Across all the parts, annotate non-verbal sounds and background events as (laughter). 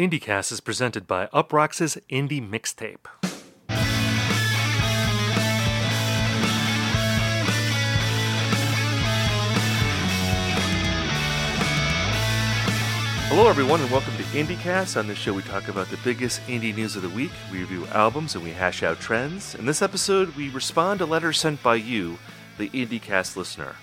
IndieCast is presented by Uproxx's Indie Mixtape. Hello, everyone, and welcome to IndieCast. On this show, we talk about the biggest indie news of the week. We review albums and we hash out trends. In this episode, we respond to letters sent by you, the IndieCast listener.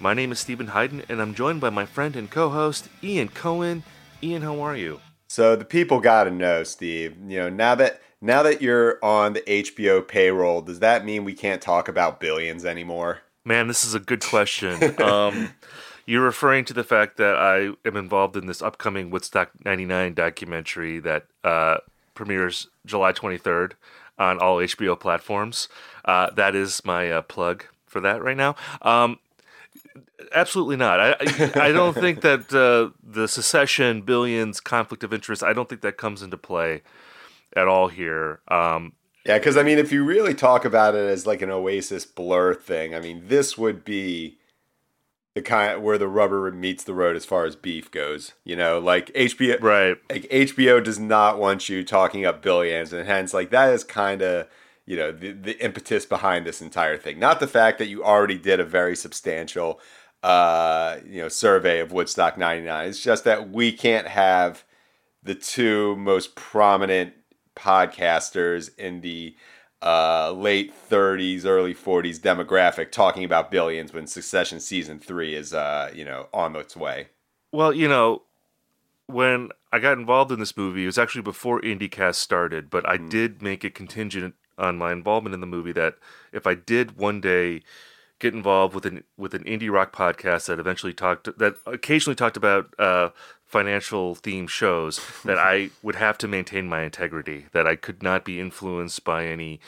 My name is Steven Hyden, and I'm joined by my friend and co-host Ian Cohen. Ian, how are you? So the people got to know, Steve. You know, now that now that you're on the HBO payroll, does that mean we can't talk about billions anymore? Man, this is a good question. um, (laughs) you're referring to the fact that I am involved in this upcoming Woodstock 99 documentary that uh, premieres July 23rd on all HBO platforms. Uh, that is my uh, plug for that right now. Um, absolutely not. I, I, don't think (laughs) that uh, the Succession, billions, conflict of interest, I don't think that comes into play at all here. Um, yeah, because I mean, if you really talk about it as like an Oasis blur thing, I mean, this would be the kind where the rubber meets the road as far as beef goes. You know, like HBO, right? Like HBO does not want you talking up billions, and hence, like that is kind of you know the the impetus behind this entire thing. Not the fact that you already did a very substantial uh, you know survey of Woodstock '99. It's just that we can't have the two most prominent podcasters in the uh, late 30s, early 40s demographic talking about billions when Succession season three is, uh, you know, on its way. Well, you know, when I got involved in this movie, it was actually before IndieCast started, but I mm. did make it contingent on my involvement in the movie that if I did one day get involved with an with an indie rock podcast that eventually talked that occasionally talked about uh, financial theme shows (laughs) that I would have to maintain my integrity that I could not be influenced by any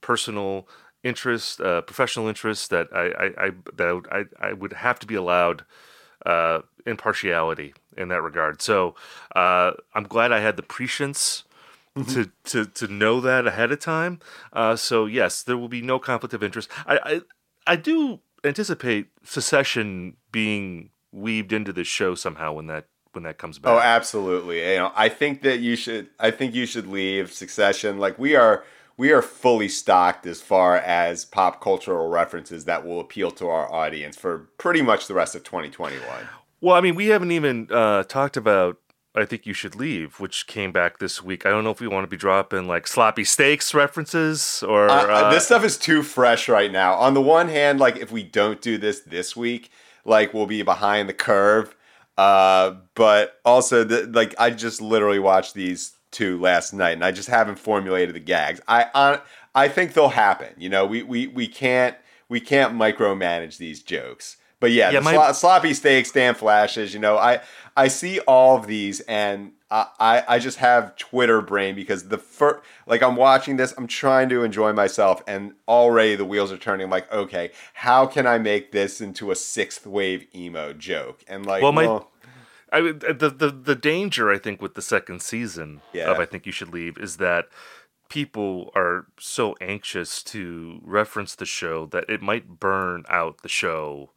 personal interest uh, professional interest that I, I, I that I, I would have to be allowed uh, impartiality in that regard. So uh, I'm glad I had the prescience Mm-hmm. to, to to know that ahead of time. Uh, so yes, there will be no conflict of interest. I, I I do anticipate Succession being weaved into the show somehow when that when that comes back. Oh, absolutely. You know, I think that you should. I think you should leave Succession. Like we are, we are fully stocked as far as pop cultural references that will appeal to our audience for pretty much the rest of 2021. Well, I mean, we haven't even uh, talked about I think you should leave, which came back this week. I don't know if we want to be dropping like sloppy steaks references or uh, uh, this stuff is too fresh right now. On the one hand, like if we don't do this this week, like we'll be behind the curve. Uh, but also, the, like I just literally watched these two last night, and I just haven't formulated the gags. I I, I think they'll happen. You know, we we we can't we can't micromanage these jokes. But yeah, yeah my... sloppy steaks, Dan flashes. You know, I I see all of these, and I, I just have Twitter brain because the first like I'm watching this, I'm trying to enjoy myself, and already the wheels are turning. I'm like, okay, how can I make this into a sixth wave emo joke? And like, well, my. Well, I the, the the danger I think with the second season yeah. of I think you should leave is that people are so anxious to reference the show that it might burn out the show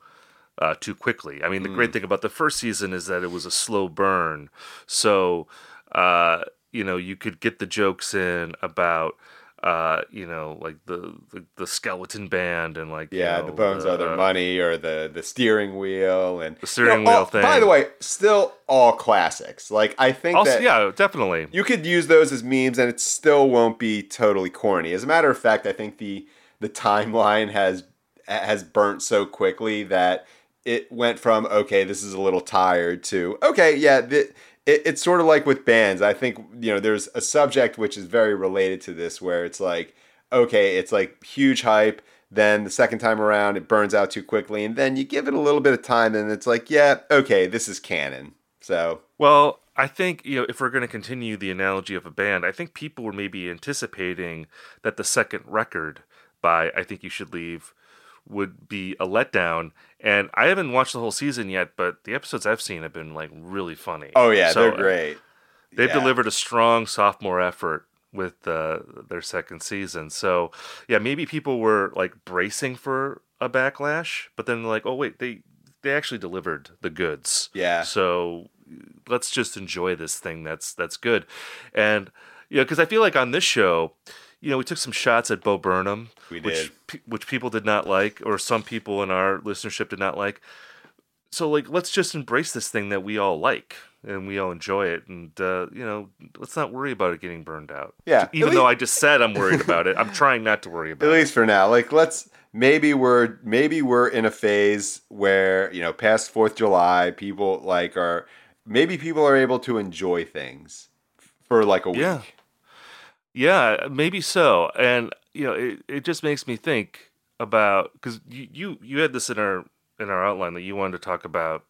uh, too quickly. I mean, the mm. great thing about the first season is that it was a slow burn. So, uh, you know, you could get the jokes in about, uh, you know, like the, the, the skeleton band and like yeah, you know, the bones the, are their money or the the steering wheel and the steering you know, wheel all, thing. By the way, still all classics. Like I think also, that yeah, definitely you could use those as memes and it still won't be totally corny. As a matter of fact, I think the the timeline has has burnt so quickly that it went from okay, this is a little tired to okay, yeah. It, it's sort of like with bands. I think you know there's a subject which is very related to this, where it's like okay, it's like huge hype. Then the second time around, it burns out too quickly, and then you give it a little bit of time, and it's like, yeah, okay, this is canon. So well, I think you know if we're going to continue the analogy of a band, I think people were maybe anticipating that the second record by I think you should leave would be a letdown. And I haven't watched the whole season yet, but the episodes I've seen have been like really funny. Oh yeah, so, they're great. They've yeah. delivered a strong sophomore effort with uh, their second season. So yeah, maybe people were like bracing for a backlash, but then they're like, oh wait, they they actually delivered the goods. Yeah. So let's just enjoy this thing. That's that's good, and you know, because I feel like on this show, you know, we took some shots at Bo Burnham, We which which people did not like, or some people in our listenership did not like. So like, let's just embrace this thing that we all like and we all enjoy it, and uh, you know, let's not worry about it getting burned out. Yeah, even at though I just said I'm worried about it, I'm (laughs) trying not to worry about At it. At least for now. Like let's maybe we're maybe we're in a phase where, you know, past 4th July, people like are maybe people are able to enjoy things for like a week. Yeah. Yeah, maybe so. And you know, it, it just makes me think about because you, you you had this in our in our outline that you wanted to talk about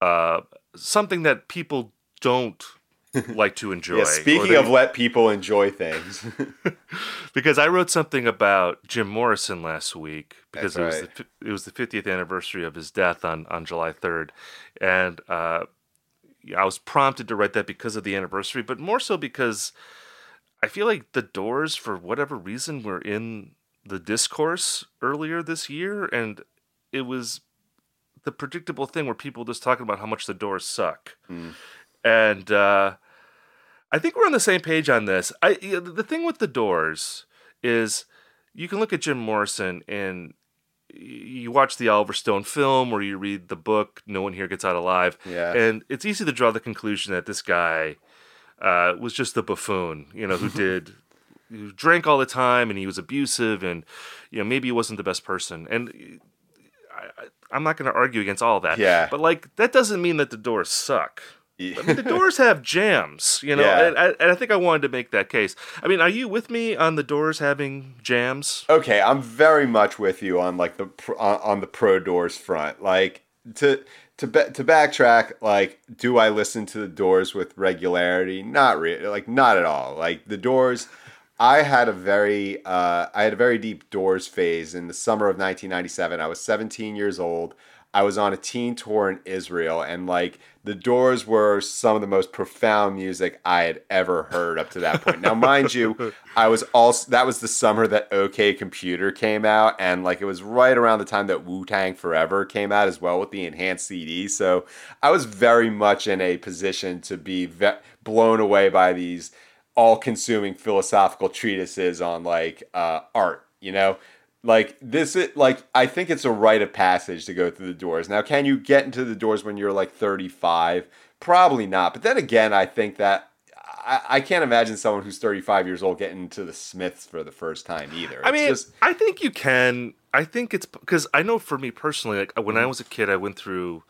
uh something that people don't (laughs) like to enjoy. Yeah, speaking they- of let people enjoy things. (laughs) (laughs) because I wrote something about Jim Morrison last week because That's it was the, it was the 50th anniversary of his death on on July 3rd, and uh, I was prompted to write that because of the anniversary, but more so because I feel like the Doors, for whatever reason, were in the discourse earlier this year, and it was the predictable thing where people just talking about how much the Doors suck, Mm. and. uh I think we're on the same page on this. I the thing with the Doors is you can look at Jim Morrison and you watch the Oliver Stone film or you read the book No One Here Gets Out Alive Yeah. and it's easy to draw the conclusion that this guy uh, was just the buffoon, you know, who (laughs) did who drank all the time and he was abusive and you know maybe he wasn't the best person and I, I'm not going to argue against all that. Yeah. But like that doesn't mean that the Doors suck. I mean, the (laughs) Doors have jams, you know, Yeah. and, I, and I think I wanted to make that case. I mean, are you with me on the Doors having jams? okay, I'm very much with you on like the on the pro doors front. Like to to ba- to backtrack, like do I listen to the Doors with regularity? Not really, like not at all. Like the Doors, I had a very uh, I had a very deep Doors phase in the summer of 1997. I was 17 years old. I was on a teen tour in Israel, and like the Doors were some of the most profound music I had ever heard up to that point. Now, mind you, (laughs) I was also that was the summer that OK Computer came out, and like it was right around the time that Wu Tang Forever came out as well with the enhanced CD. So I was very much in a position to be ve- blown away by these all-consuming philosophical treatises on like uh, art. You know, like this is like I think it's a rite of passage to go through the doors. Now, can you get into the doors when you're like 35? Probably not. But then again, I think that I, I can't imagine someone who's 35 years old getting into the Smiths for the first time either. I mean, just- I think you can. I think it's because I know for me personally, like when Mm-hmm. I was a kid, I went through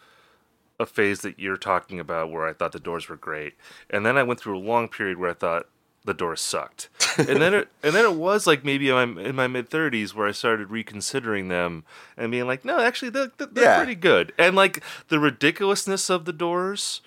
a phase that you're talking about where I thought the Doors were great, and then I went through a long period where I thought the Doors sucked, and then it (laughs) and then it was like maybe in my, in my mid 30s where I started reconsidering them and being like, no, actually they're, they're Yeah. pretty good, and like the ridiculousness of the Doors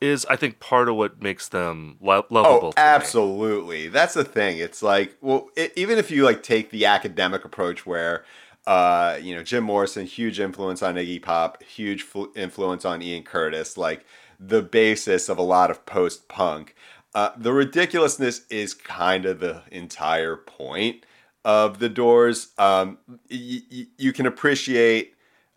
is I think part of what makes them lo- lovable. Oh, to me. absolutely. That's the thing. It's like, well, it, even if you like take the academic approach where, uh, you know, Jim Morrison, huge influence on Iggy Pop, huge fl- influence on Ian Curtis, like the basis of a lot of post punk. Uh, the ridiculousness is kind of the entire point of the Doors. Um, y- y- you can appreciate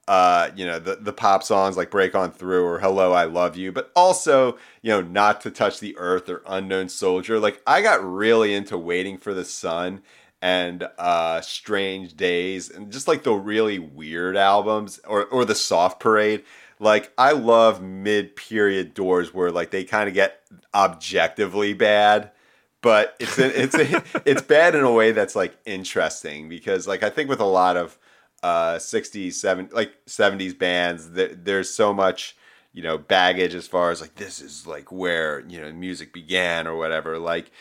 uh, you know, the, the pop songs like Break On Through or Hello, I Love You, but also, you know, Not to Touch the Earth or Unknown Soldier. Like, I got really into Waiting for the Sun and uh, Strange Days and just like the really weird albums or, or the Soft Parade. Like, I love mid period doors where like they kind of get objectively bad but it's it's a, (laughs) it's bad in a way that's like interesting because like I think with a lot of uh 60s 70s like 70s bands there, there's so much you know baggage as far as like this is like where you know music began or whatever. Like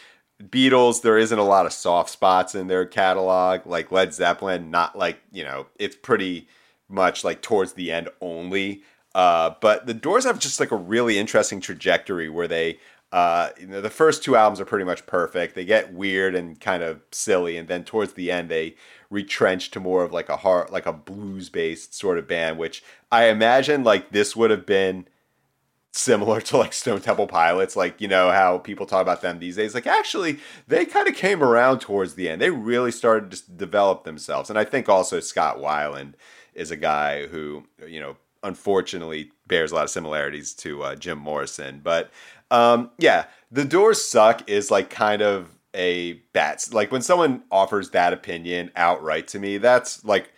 Beatles there isn't a lot of soft spots in their catalog. Like Led Zeppelin not like you know it's pretty much like towards the end only uh, but the Doors have just like a really interesting trajectory where they uh, you know, the first two albums are pretty much perfect. They get weird and kind of silly, and then towards the end, they retrench to more of like a hard, like a blues based sort of band. Which I imagine like this would have been similar to like Stone Temple Pilots. Like you know how people talk about them these days. Like actually, they kind of came around towards the end. They really started to develop themselves, and I think also Scott Weiland is a guy who you know unfortunately bears a lot of similarities to uh, Jim Morrison. But um, yeah, The Doors Suck is like kind of a bats like when someone offers that opinion outright to me, that's like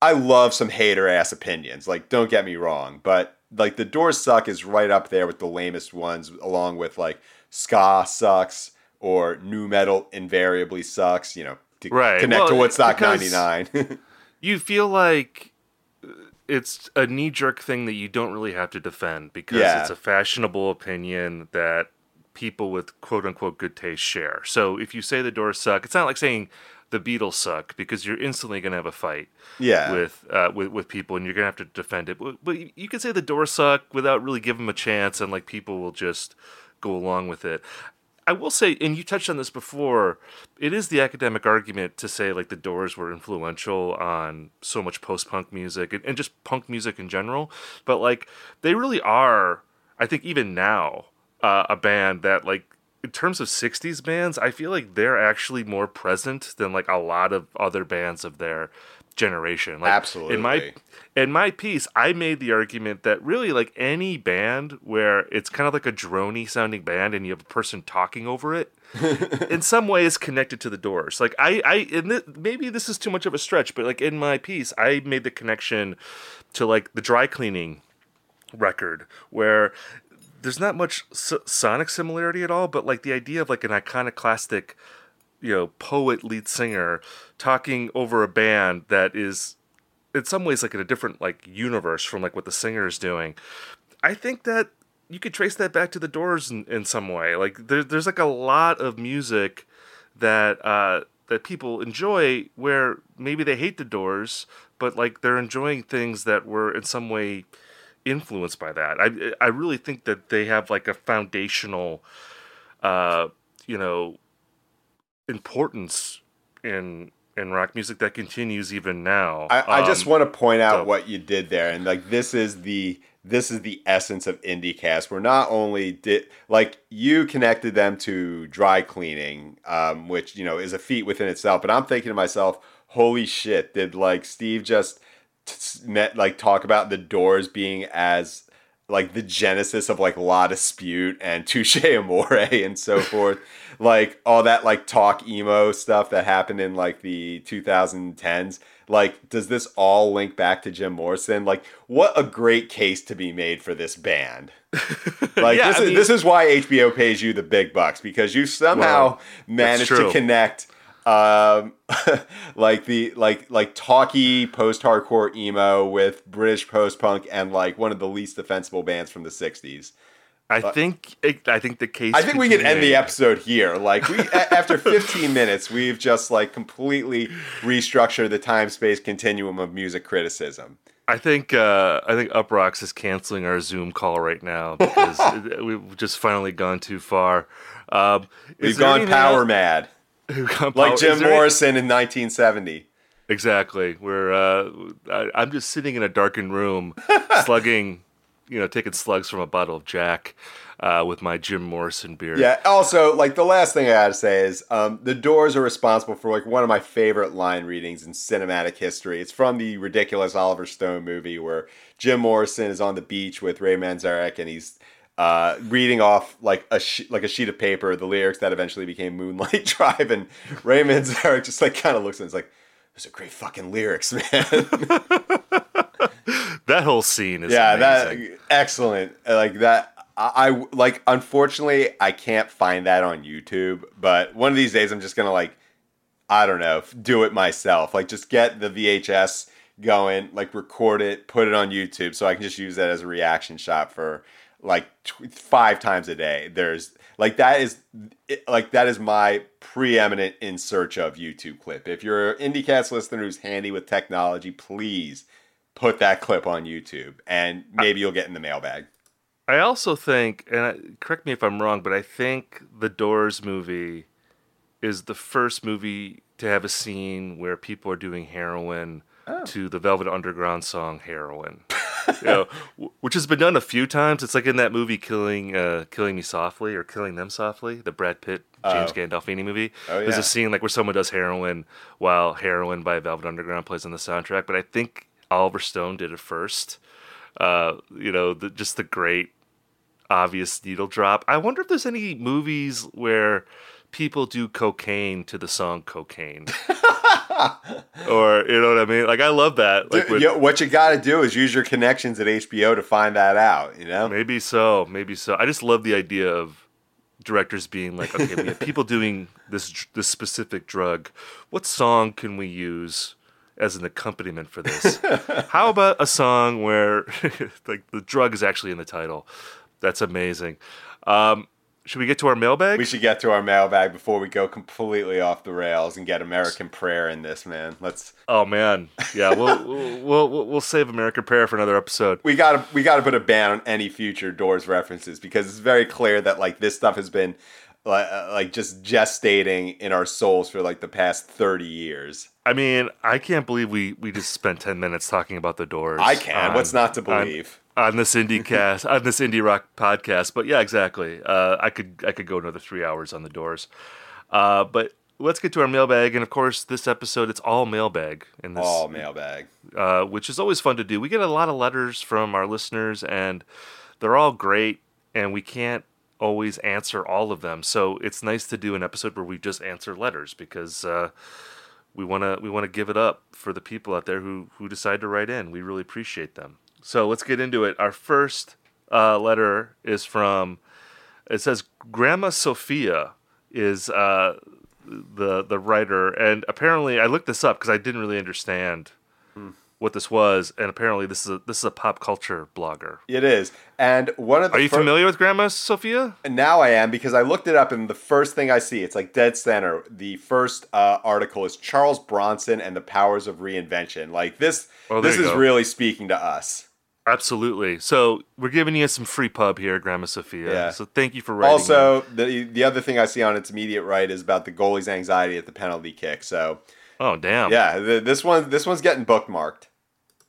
I love some hater ass opinions. Like, don't get me wrong, but like the Doors Suck is right up there with the lamest ones, along with like ska sucks or nu metal invariably sucks. You know, to Right. connect Well, to what's because- '99. (laughs) you feel like it's a knee jerk thing that you don't really have to defend because Yeah. it's a fashionable opinion that people with quote unquote good taste share. So if you say the doors suck, it's not like saying the Beatles suck because you're instantly going to have a fight yeah, with, uh, with with people and you're going to have to defend it. But, but you can say the doors suck without really giving them a chance and like people will just go along with it. I will say, and you touched on this before, it is the academic argument to say like the Doors were influential on so much post punk music and, and just punk music in general. But like they really are, I think even now, uh, a band that like in terms of 60s bands, I feel like they're actually more present than like a lot of other bands of their generation. Like Absolutely. in my in my piece, I made the argument that really like any band where it's kind of like a drony sounding band and you have a person talking over it, (laughs) in some way is connected to the Doors. Like I, I, and th- maybe this is too much of a stretch, but like in my piece, I made the connection to like the dry cleaning record where there's not much s- sonic similarity at all, but like the idea of like an iconoclastic, you know, poet lead singer talking over a band that is in some ways like in a different like universe from like what the singer is doing. I think that you could trace that back to the Doors in, in some way. Like there, there's like a lot of music that uh, that people enjoy where maybe they hate the Doors, but like they're enjoying things that were in some way influenced by that. I I really think that they have like a foundational, uh, you know, importance in in rock music that continues even now. I, I just Um, want to point out so- what you did there, and like this is the this is the essence of IndieCast. Where not only did like you connected them to dry cleaning, um, which you know is a feat within itself, but I'm thinking to myself, holy shit, did like Steve just t- met like talk about the Doors being as like the genesis of like La Dispute and Touche Amore (laughs) and so forth. Like all that like talk emo stuff that happened in like the 2010s. Like, does this all link back to Jim Morrison? Like, what a great case to be made for this band. (laughs) Like Yeah, this I is mean- this is why HBO pays you the big bucks because you somehow Well, managed to connect um (laughs) like the like like talky post-hardcore emo with British post-punk and like one of the least defensible bands from the 60s. I think it, I think the case. I think we can end the episode here. Like we after (laughs) 15 minutes, we've just like completely restructured the time-space continuum of music criticism. I think uh, I think Uproxx is canceling our Zoom call right now (laughs) because we've just finally gone too far. Um, We've gone power else- mad, (laughs) gone like power- Jim is there any- Morrison in 1970. Exactly. We're uh, I, I'm just sitting in a darkened room, slugging, you know, taking slugs from a bottle of Jack uh, with my Jim Morrison beer. Yeah. Also, like the last thing I gotta say is, um, the Doors are responsible for like one of my favorite line readings in cinematic history. It's from the ridiculous Oliver Stone movie where Jim Morrison is on the beach with Ray Manzarek and he's uh, reading off like a sh- like a sheet of paper the lyrics that eventually became Moonlight (laughs) Drive, and Ray Manzarek just like kind of looks and is like, "Those are great fucking lyrics, (laughs) man." That whole scene is yeah, amazing. that excellent. Like that. I, I like. Unfortunately, I can't find that on YouTube. But one of these days, I'm just gonna like, I don't know, do it myself. Like, just get the VHS going, like record it, put it on YouTube, so I can just use that as a reaction shot for like tw- five times a day. There's like that is it- like that is my preeminent in search of YouTube clip. If you're an IndieCast listener who's handy with technology, please put that clip on YouTube, and maybe you'll get in the mailbag. I also think, and I, correct me if I'm wrong, but I think the Doors movie is the first movie to have a scene where people are doing heroin Oh. to the Velvet Underground song "Heroin," (laughs) (laughs) you know, which has been done a few times. It's like in that movie "Killing uh, Killing Me Softly" or "Killing Them Softly," the Brad Pitt James Oh. Gandolfini movie. Oh, There's a scene like where someone does heroin while "Heroin" by Velvet Underground plays on the soundtrack. But I think Oliver Stone did it first. Uh, you know, the, just the great obvious needle drop. I wonder if there's any movies where people do cocaine to the song "Cocaine," (laughs) (laughs) or you know what I mean? Like I love that. Like you- what you got to do is use your connections at HBO to find that out. You know, Maybe so. Maybe so. I just love the idea of directors being like, okay, we have (laughs) people doing this this specific drug. What song can we use as an accompaniment for this? How about a song where like the drug is actually in the title? That's amazing. Um, should we get to our mailbag? we should get to our mailbag before we go completely off the rails and get American Prayer in this man. Let's oh man, yeah. We'll, (laughs) we'll we'll we'll save American Prayer for another episode. we got to we got to put a ban on any future Doors references because it's very clear that like this stuff has been like, uh, like just gestating in our souls for like the past 30 years. I mean, I can't believe we we just spent ten minutes talking about the Doors. I can. on- What's not to believe? On this indie (laughs) cast on this indie rock podcast. But yeah, exactly. Uh, I could I could go another three hours on the Doors. Uh, but let's get to our mailbag, and of course, this episode it's all mailbag in this, All mailbag. uh, which is always fun to do. We get a lot of letters from our listeners, and they're all great, and we can't always answer all of them. So it's nice to do an episode where we just answer letters because. Uh, we want to we want to give it up for the people out there who who decide to write in. We really appreciate them. So let's get into it. Our first uh, letter is from. It says Grandma Sophia is uh, the the writer, and apparently I looked this up because I didn't really understand what this was, and apparently this is a this is a pop culture blogger. It is. And one of the Are you fir- familiar with Grandma Sophia? Now I am because I looked it up and the first thing I see, it's like dead center. The first uh, article is Charles Bronson and the Powers of Reinvention. Like this, Oh, this is go. really speaking to us. Absolutely. So we're giving you some free pub here, Grandma Sophia. Yeah. So thank you for writing. in. Also, the the other thing I see on its immediate right is about the goalie's anxiety at the penalty kick. So oh damn. yeah, the, this one this one's getting bookmarked.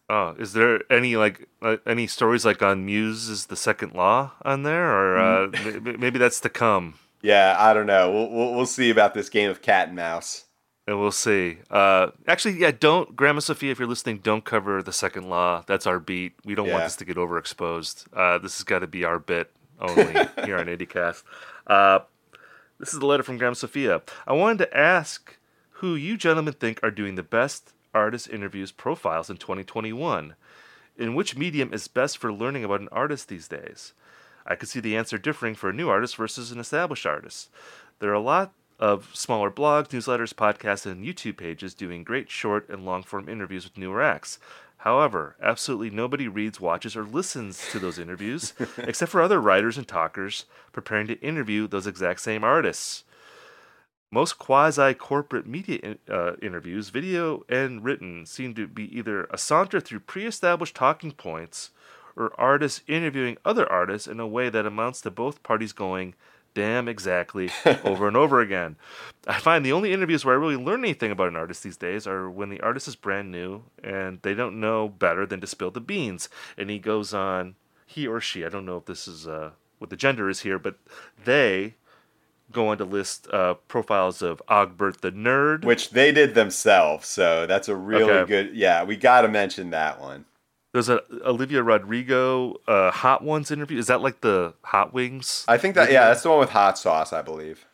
Oh, is there any like uh, any stories like on Muse is the second law on there, or uh, Mm. maybe that's to come, Yeah, I don't know. We'll, we'll we'll see about this game of cat and mouse. And we'll see. Uh, actually, yeah, don't Grandma Sophia, if you're listening, don't cover the second law. That's our beat. We don't want this to get overexposed. Uh, this has got to be our bit only (laughs) here on IndieCast. Uh, this is a letter from Grandma Sophia. I wanted to ask who you gentlemen think are doing the best artist interviews profiles in 2021. In which medium is best for learning about an artist these days? I could see the answer differing for a new artist versus an established artist. There are a lot of smaller blogs, newsletters, podcasts, and YouTube pages doing great short and long form interviews with newer acts. However, absolutely nobody reads, watches, or listens to those interviews (laughs) except for other writers and talkers preparing to interview those exact same artists. Most quasi corporate media in- uh, interviews, video and written, seem to be either a saunter through pre established talking points or artists interviewing other artists in a way that amounts to both parties going, damn exactly, (laughs) over and over again. I find the only interviews where I really learn anything about an artist these days are when the artist is brand new and they don't know better than to spill the beans. And he goes on, he or she, I don't know if this is uh, what the gender is here, but they go on to list uh, profiles of Ogbert the nerd. Which they did themselves, so that's a really Okay. good. Yeah, we got to mention that one. There's a Olivia Rodrigo uh, Hot Ones interview. Is that like the Hot Wings? I think that yeah, that's the one with hot sauce, I believe.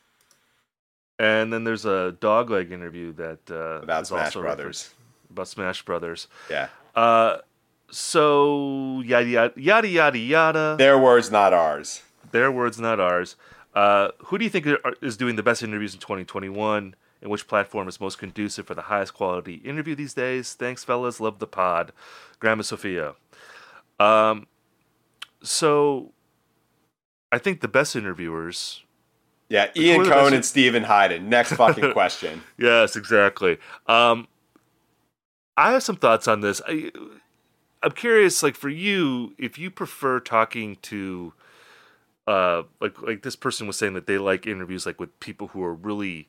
And then there's a Dogleg interview that uh, About Smash Brothers. about Smash Brothers. Yeah, Uh, so yada yada yada yada yada. their words, not ours. Their words, not ours. Uh, who do you think is doing the best interviews in 2021? And which platform is most conducive for the highest quality interview these days? Thanks, fellas. Love the pod. Grandma Sophia. Um, so I think the best interviewers. Yeah, Ian are the Cohen best- and Steven Hyden. Next fucking (laughs) question. Yes, exactly. Um, I have some thoughts on this. I, I'm curious, like for you, if you prefer talking to, uh, like like this person was saying that they like interviews like with people who are really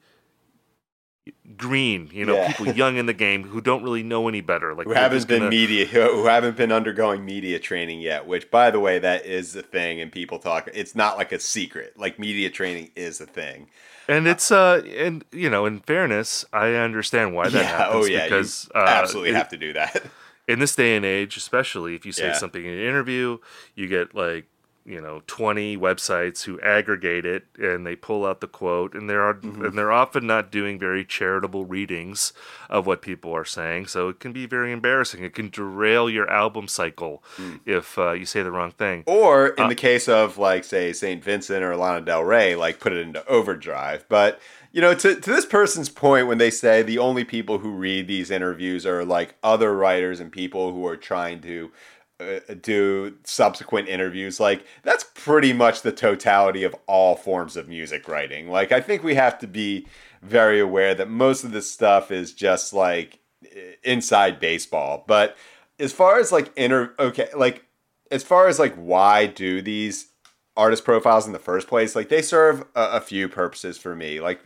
green, you know, Yeah. people (laughs) young in the game who don't really know any better, like who haven't been gonna- media who haven't been undergoing media training yet which by the way that is a thing and people talk it's not like a secret like media training is a thing And it's uh, and you know, in fairness, I understand why that yeah happens oh yeah because you uh, absolutely it- have to do that in this day and age, especially if you say Yeah. something in an interview, you get like you know 20 websites who aggregate it and they pull out the quote and there are Mm-hmm. and they're often not doing very charitable readings of what people are saying so it can be very embarrassing it can derail your album cycle Mm. if uh, you say the wrong thing Or in Uh, the case of like say Saint Vincent or Lana Del Rey, like put it into overdrive. But you know, to to this person's point, when they say the only people who read these interviews are like other writers and people who are trying to do subsequent interviews, like that's pretty much the totality of all forms of music writing. Like I think we have to be very aware that most of this stuff is just like inside baseball. But as far as like inter okay, like as far as like why do these artist profiles in the first place like they serve a, a few purposes for me like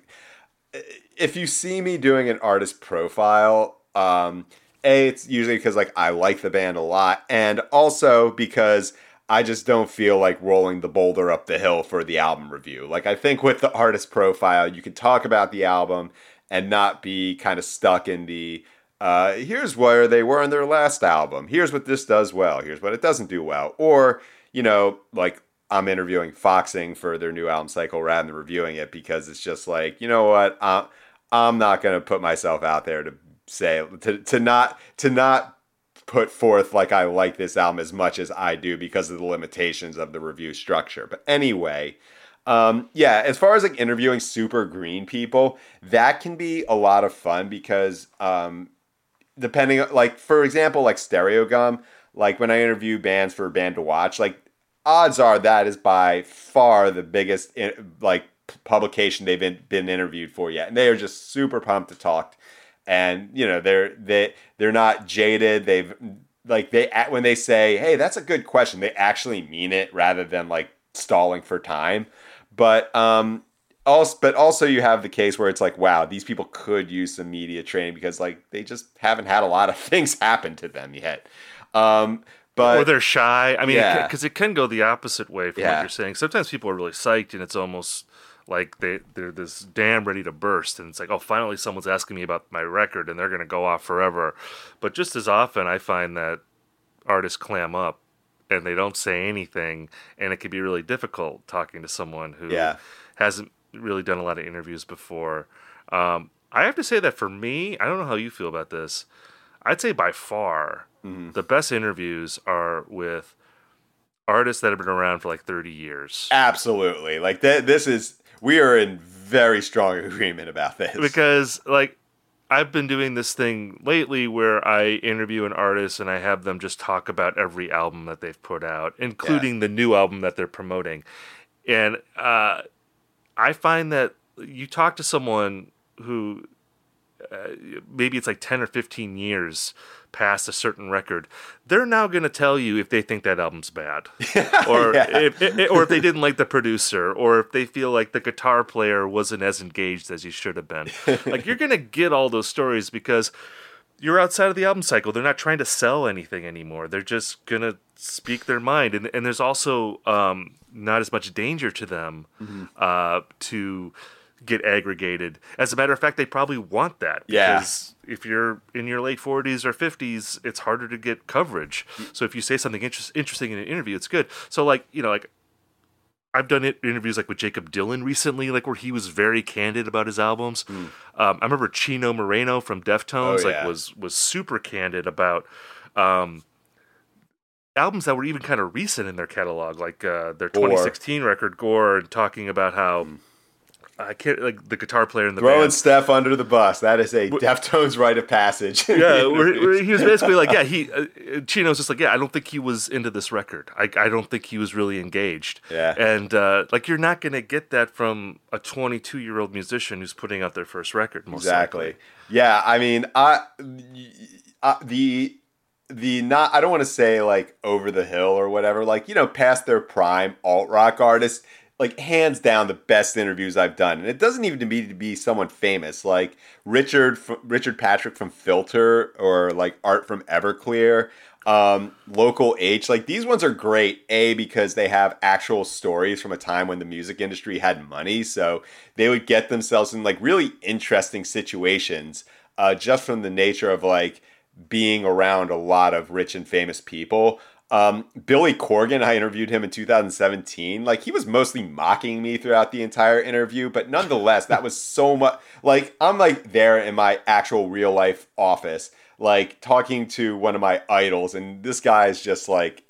if you see me doing an artist profile um a it's usually because like i like the band a lot and also because i just don't feel like rolling the boulder up the hill for the album review like i think with the artist profile you can talk about the album and not be kind of stuck in the uh, here's where they were in their last album. Here's what this does well. Here's what it doesn't do well. Or, you know, like I'm interviewing Foxing for their new album cycle rather than reviewing it because it's just like, you know what? I'm, I'm not going to put myself out there to say, to, to not, to not put forth like I like this album as much as I do because of the limitations of the review structure. But anyway, um, yeah, as far as like interviewing super green people, that can be a lot of fun because um, depending like for example like Stereogum like when i interview bands for a band to watch like odds are that is by far the biggest like publication they've been, been interviewed for yet and they are just super pumped to talk and you know they're they they're not jaded. They've like they when they say hey that's a good question they actually mean it rather than like stalling for time. But um also but also you have the case where it's like wow these people could use some media training because like they just haven't had a lot of (laughs) things happen to them yet. Um but or they're shy. I mean Yeah. because it, can go the opposite way from Yeah. what you're saying. Sometimes people are really psyched and it's almost like they, they're this dam ready to burst and it's like oh finally someone's asking me about my record and they're going to go off forever but just as often i find that artists clam up and they don't say anything and it can be really difficult talking to someone who Yeah. hasn't really done a lot of interviews before um, i have to say that for me i don't know how you feel about this i'd say by far Mm-hmm. the best interviews are with artists that have been around for like 30 years absolutely like th- this is we are in very strong agreement about this because like I've been doing this thing lately where I interview an artist and I have them just talk about every album that they've put out, including the new album that they're promoting. And uh, I find that you talk to someone who uh, maybe it's like 10 or 15 years past a certain record, they're now going to tell you if they think that album's bad, (laughs) or Yeah. if or if they didn't like the producer, or if they feel like the guitar player wasn't as engaged as he should have been. like you're going to get all those stories because you're outside of the album cycle. They're not trying to sell anything anymore. They're just going to speak their mind, and and there's also um, not as much danger to them uh, to get aggregated. As a matter of fact, they probably want that Yeah. because if you're in your late 40s or 50s, it's harder to get coverage. So if you say something interest, interesting in an interview, it's good. So like, you know, like I've done it, interviews like with Jakob Dylan recently, like where he was very candid about his albums. Um, I remember Chino Moreno from Deftones. Oh, like was was super candid about um, albums that were even kind of recent in their catalog, like uh, their Gore. 2016 record Gore, and talking about how I can't like the guitar player in the throwing band. Stef under the bus that is a deftones rite of passage (laughs) yeah, (laughs) where, where he was basically like, yeah, he uh, Chino's just like, yeah, I don't think he was into this record. I, I don't think he was really engaged. Yeah. and uh, like you're not gonna get that from a 22 year old musician who's putting out their first record. Exactly likely. yeah i mean i, I the the not i don't want to say like over the hill or whatever like you know past their prime alt rock artists like hands down the best interviews i've done and it doesn't even need to be someone famous like richard richard patrick from filter or like art from everclear um, local H, like these ones are great. A because they have actual stories from a time when the music industry had money, so they would get themselves in like really interesting situations, uh, just from the nature of like being around a lot of rich and famous people. Um, Billy Corgan, I interviewed him in 2017. Like he was mostly mocking me throughout the entire interview, but nonetheless, that was so much. Like I'm like there in my actual real life office, like talking to one of my idols, and this guy is just like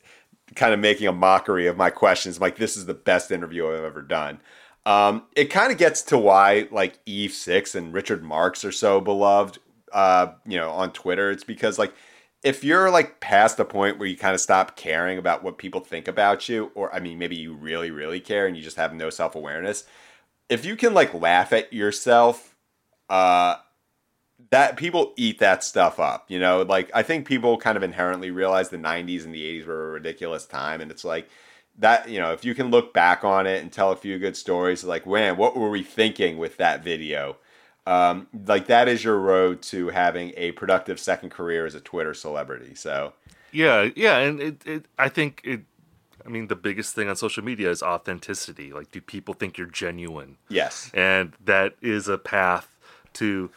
kind of making a mockery of my questions. I'm like this is the best interview I've ever done. Um, it kind of gets to why like Eve Six and Richard Marx are so beloved. Uh, you know, on Twitter, it's because like if you're like past the point where you kind of stop caring about what people think about you, or I mean, maybe you really, really care and you just have no self awareness, if you can like laugh at yourself, uh, that people eat that stuff up, you know. Like I think people kind of inherently realize the '90s and the '80s were a ridiculous time, and it's like that. You know, if you can look back on it and tell a few good stories, like man, what were we thinking with that video? Um, like that is your road to having a productive second career as a Twitter celebrity. So yeah, yeah, and it, it I think it. I mean, the biggest thing on social media is authenticity. Like, do people think you're genuine? Yes, and that is a path to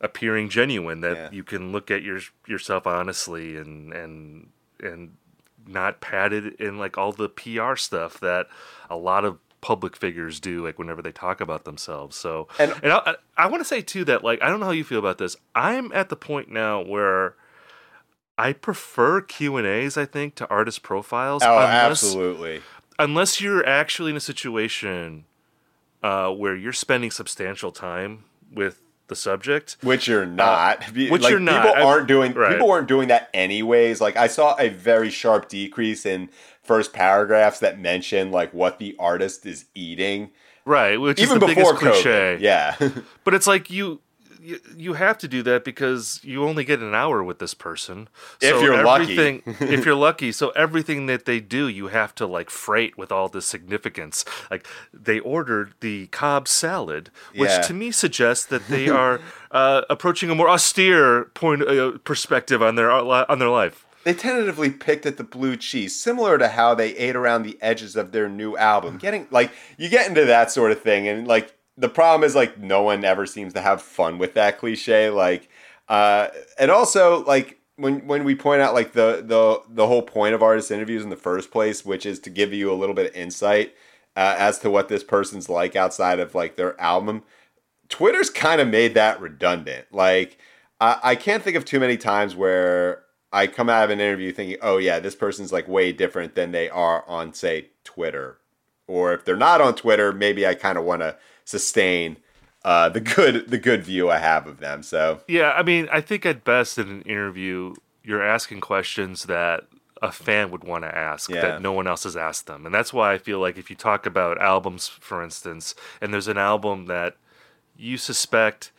appearing genuine. That yeah. you can look at your yourself honestly and and and not padded in like all the PR stuff that a lot of public figures do like whenever they talk about themselves. So and, and i, I want to say too that like i don't know how you feel about this. I'm at the point now where i prefer q and a's i think to artist profiles oh unless, absolutely. unless you're actually in a situation uh, where you're spending substantial time with the subject, which you're uh, not. Uh, which like, you're not. People aren't doing. Right. People weren't doing that anyways. Like I saw a very sharp decrease in first paragraphs that mention like what the artist is eating. Right, which even is the before biggest cliche. Yeah, (laughs) but it's like you you, you have to do that because you only get an hour with this person. So if you're lucky. if you're lucky. So everything that they do, you have to like freight with all the significance. Like they ordered the Cobb salad, which yeah. to me suggests that they (laughs) are uh, approaching a more austere point uh, perspective on their uh, on their life. They tentatively picked at the blue cheese, similar to how they ate around the edges of their new album. (sighs) Getting like you get into that sort of thing, and like the problem is like no one ever seems to have fun with that cliche. Like, uh, and also like when when we point out like the the the whole point of artist interviews in the first place, which is to give you a little bit of insight uh, as to what this person's like outside of like their album. Twitter's kind of made that redundant. Like, I, I can't think of too many times where I come out of an interview thinking, oh yeah, this person's like way different than they are on say Twitter, or if they're not on Twitter, maybe I kind of want to sustain uh, the good the good view I have of them. So yeah, I mean, I think at best in an interview, you're asking questions that a fan would want to ask yeah. that no one else has asked them, and that's why I feel like if you talk about albums, for instance, and there's an album that you suspect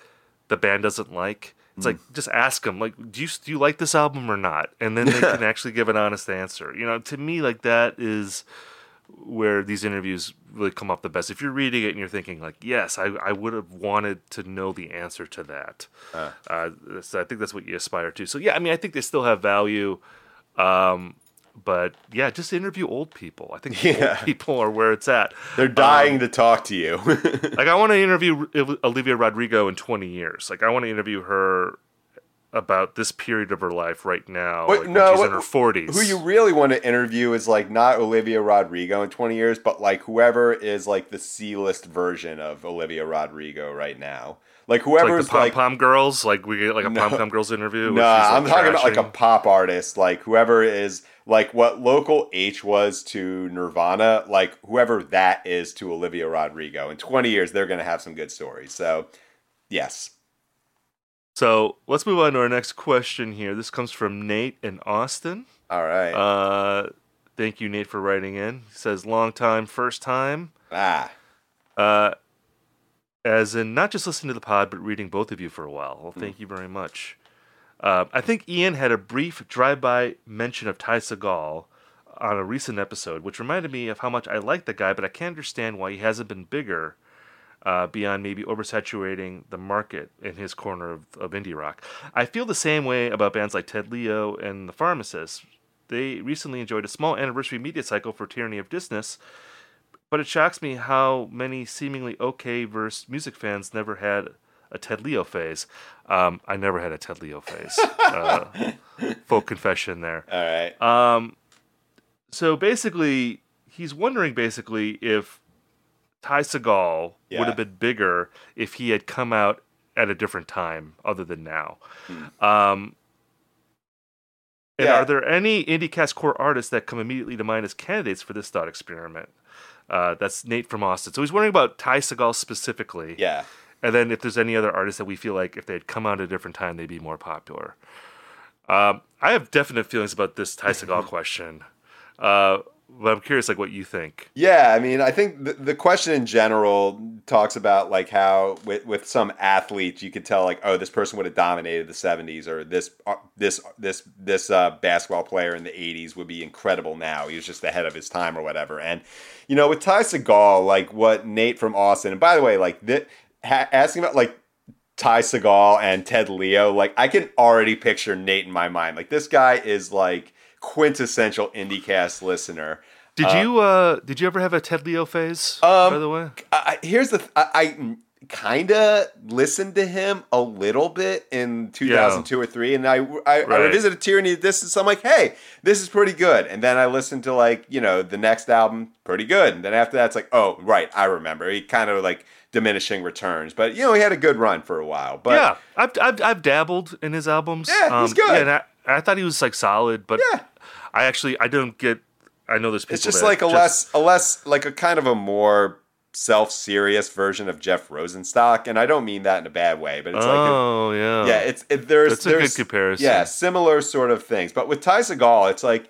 the band doesn't like. It's mm. like just ask them, like, do you do you like this album or not? And then they (laughs) can actually give an honest answer. You know, to me, like that is where these interviews really come up the best. If you're reading it and you're thinking like, yes, I, I would have wanted to know the answer to that. Uh. Uh, so I think that's what you aspire to. So yeah, I mean, I think they still have value. Um, but yeah, just interview old people. I think (laughs) yeah. old people are where it's at. They're dying um, to talk to you. (laughs) like I want to interview Olivia Rodrigo in 20 years. Like I want to interview her about this period of her life right now. like no, she's in her forties. Who you really want to interview is like not Olivia Rodrigo in twenty years, but like whoever is like the C list version of Olivia Rodrigo right now. Like whoever's like, like pom pom girls, like we get like a no, pom pom girls interview. No, nah, like I'm talking about like a pop artist, like whoever is like what local H was to Nirvana, like whoever that is to Olivia Rodrigo. In 20 years, they're going to have some good stories. So, yes. So let's move on to our next question here. This comes from Nate in Austin. All right. Uh, thank you, Nate, for writing in. He says, long time, first time. Ah. Uh, as in not just listening to the pod, but reading both of you for a while. Well, thank mm. you very much. Uh, I think Ian had a brief drive-by mention of Ty Segall on a recent episode, which reminded me of how much I like the guy, but I can't understand why he hasn't been bigger uh, beyond maybe oversaturating the market in his corner of, of indie rock. I feel the same way about bands like Ted Leo and The Pharmacists. They recently enjoyed a small anniversary media cycle for Tyranny of Distance, but it shocks me how many seemingly okay verse music fans never had a Ted Leo phase. Um, I never had a Ted Leo phase. (laughs) Uh, full confession there. All right. Um, so basically, he's wondering basically if Ty Segall Yeah. would have been bigger if he had come out at a different time other than now. Um, and Yeah. are there any IndieCast core artists that come immediately to mind as candidates for this thought experiment? Uh, that's Nate from Austin. So he's wondering about Ty Segall specifically. yeah. And then if there's any other artists that we feel like if they had come out at a different time, they'd be more popular. Um, I have definite feelings about this Ty Segall (laughs) question. Uh, but I'm curious, like, what you think. Yeah, I mean, I think the, the question in general talks about like how with, with some athletes you could tell like oh this person would have dominated the 70s or this uh, this this this uh, basketball player in the 80s would be incredible now. He was just ahead of his time or whatever. And you know, with Ty Segall, like what Nate from Austin, and by the way, like that ha- asking about like Ty Segall and Ted Leo, like I can already picture Nate in my mind. Like this guy is like quintessential IndieCast listener. Did you uh, did you ever have a Ted Leo phase? Um, by the way, I, here's the th- I, I kind of listened to him a little bit in 2002 or three, and I I, I Right. revisited Tyranny of Distance. I'm like, hey, this is pretty good. And then I listened to like you know the next album, pretty good. And then after that, it's like, oh right, I remember. He kind of like diminishing returns, but you know he had a good run for a while. But yeah, I've, I've I've dabbled in his albums. Um, Yeah, he's good. and I, I thought he was like solid, but Yeah. I actually I don't get. I know there's people. it's just like a less a less like a kind of a more self-serious version of Jeff Rosenstock, and I don't mean that in a bad way, but it's like Oh yeah, Yeah, it's it, there's That's a good there's comparison. Yeah, similar sort of things. But with Ty Segall, it's like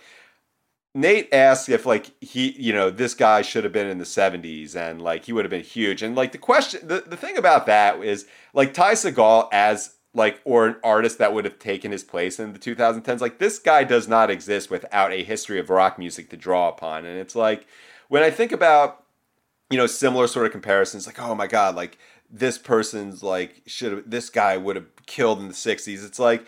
Nate asked if like he, you know, this guy should have been in the 70s and like he would have been huge. And like the question the, the thing about that is like Ty Segall as like or an artist that would have taken his place in the 2010s like this guy does not exist without a history of rock music to draw upon. And it's like when i think about you know similar sort of comparisons like oh my god like this person's like should have this guy would have killed in the 60s it's like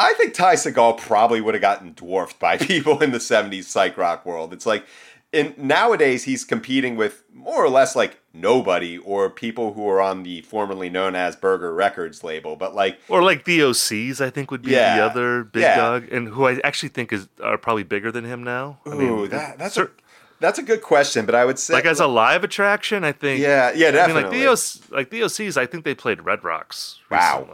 i think ty Segall probably would have gotten dwarfed by (laughs) people in the 70s psych rock world. It's like in nowadays he's competing with more or less like nobody or people who are on the formerly known as burger records label but like Or like the OCs, I think would be Yeah. the other big Yeah. dog, and who I actually think is are probably bigger than him now. I ooh, that, that's a that's a good question but i would say like as a live attraction, I think. yeah yeah I mean, definitely like the OC, like the OCs, I think they played Red Rocks Wow.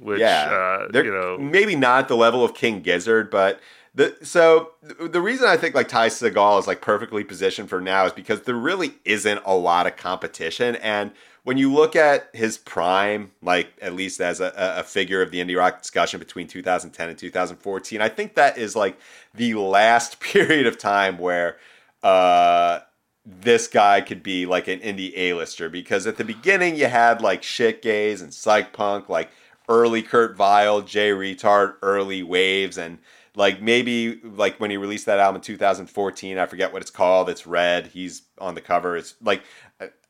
which yeah, uh, you know, maybe not the level of King Gizzard, but the so the reason I think like Ty Segall is like perfectly positioned for now is because there really isn't a lot of competition, and when you look at his prime, like at least as a, a a figure of the indie rock discussion between 2010 and 2014, I think that is like the last (laughs) period of time where. uh this guy could be like an indie A-lister because at the beginning you had like shit gaze and psych punk, like early Kurt Vile, Jay Reatard, early Wavves, and like maybe like when he released that album in 2014, I forget what it's called. It's red. He's on the cover. It's like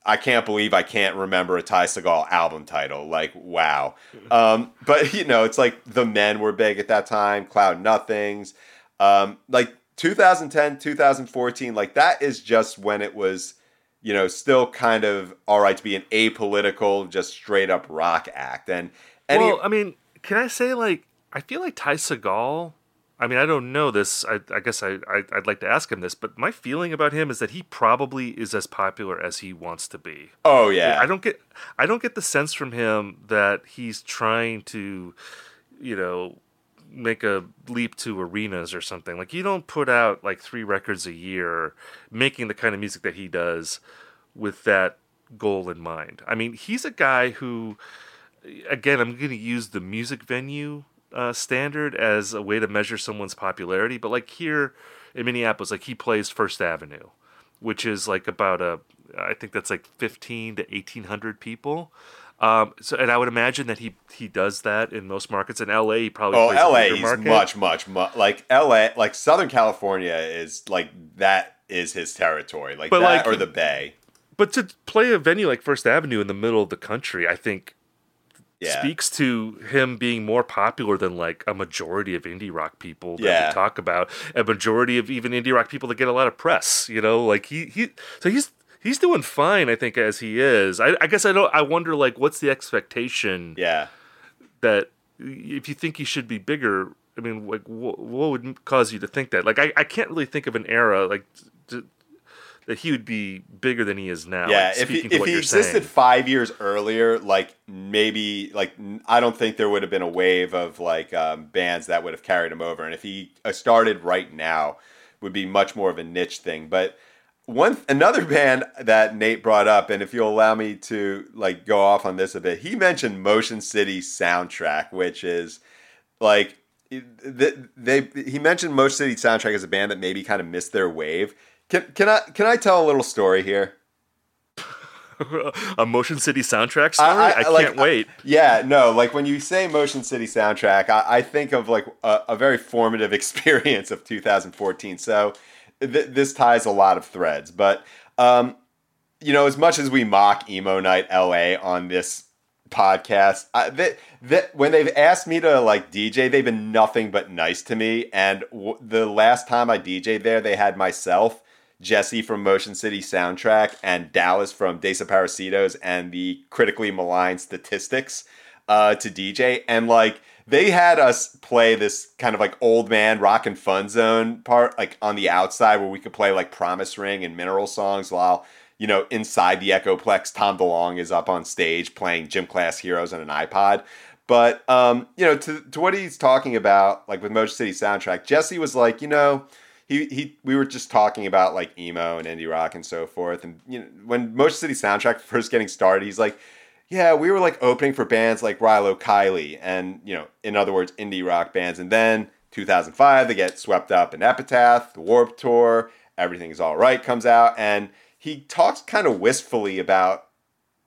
I can't believe I can't remember a Ty Segall album title. Like wow. (laughs) Um, but you know, it's like the men were big at that time. Cloud Nothings. Um, like 2010, 2014, like that is just when it was, you know, still kind of all right to be an apolitical, just straight up rock act. And any, well, I mean, can I say like I feel like Ty Segall. I mean, I don't know this. I, I guess I, I I'd like to ask him this, but my feeling about him is that he probably is as popular as he wants to be. oh yeah, I don't get I don't get the sense from him that he's trying to, you know, make a leap to arenas or something. Like you don't put out like three records a year making the kind of music that he does with that goal in mind. I mean, he's a guy who again, I'm going to use the music venue uh, standard as a way to measure someone's popularity, but like here in Minneapolis, like he plays First Avenue, which is like about a, I think that's like 15 to 1800 people. Um, so, and I would imagine that he he does that in most markets. In LA, he probably Oh, plays LA is market. much, much, much like LA, like Southern California is like that is his territory, like But, that like, or the Bay. But to play a venue like First Avenue in the middle of the country, I think Yeah, speaks to him being more popular than like a majority of indie rock people that Yeah. we talk about, a majority of even indie rock people that get a lot of press. You know, like he he so he's he's doing fine. I think as he is. I, I guess I don't. I wonder like what's the expectation Yeah. that if you think he should be bigger. I mean, like wh- what would cause you to think that? Like I, I can't really think of an era like. t- that he would be bigger than he is now. Yeah, like, if he, if he existed saying. five years earlier, like maybe like I don't think there would have been a wave of like um, bands that would have carried him over. And if he uh, started right now, would be much more of a niche thing. But one another band that Nate brought up, and if you'll allow me to like go off on this a bit, he mentioned Motion City Soundtrack, which is like they, they he mentioned Motion City Soundtrack as a band that maybe kind of missed their wave. Can can I can I tell a little story here? (laughs) a Motion City soundtrack story. I, like, can't wait. yeah, no, like when you say Motion City soundtrack, I, I think of like a, a very formative (laughs) experience of 2014. So th- this ties a lot of threads. But, um, you know, as much as we mock Emo Night LA on this podcast, I, that that when they've asked me to like DJ, they've been nothing but nice to me. And w- the last time I DJ'd there, they had myself. Jesse from Motion City Soundtrack and Dallas from Desaparecidos and the critically maligned Statistics uh, to DJ. And like they had us play this kind of like old man rock and fun zone part, like on the outside where we could play like Promise Ring and Mineral songs while, you know, inside the Echoplex, Tom DeLonge is up on stage playing Gym Class Heroes on an iPod. But um, you know, to, to what he's talking about, like with Motion City Soundtrack, Jesse was like, you know, he, he we were just talking about like emo and indie rock and so forth. And you know, when Motion City Soundtrack (laughs) first getting started, he's like, yeah, we were like opening for bands like Rilo Kiley and you know, in other words, indie rock bands. And then 2005, they get swept up in Epitaph, the Warp Tour, everything's All Right comes out, and he talks kind of wistfully about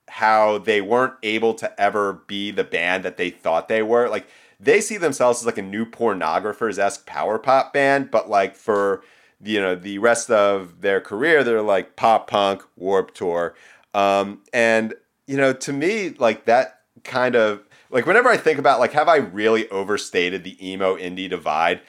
how they weren't able to ever be the band that they thought they were. Like they see themselves as like a new pornographers esque power pop band, but like for you know the rest of their career, they're like pop punk, warp tour, um, and you know to me like that kind of like whenever I think about like have I really overstated the emo indie divide?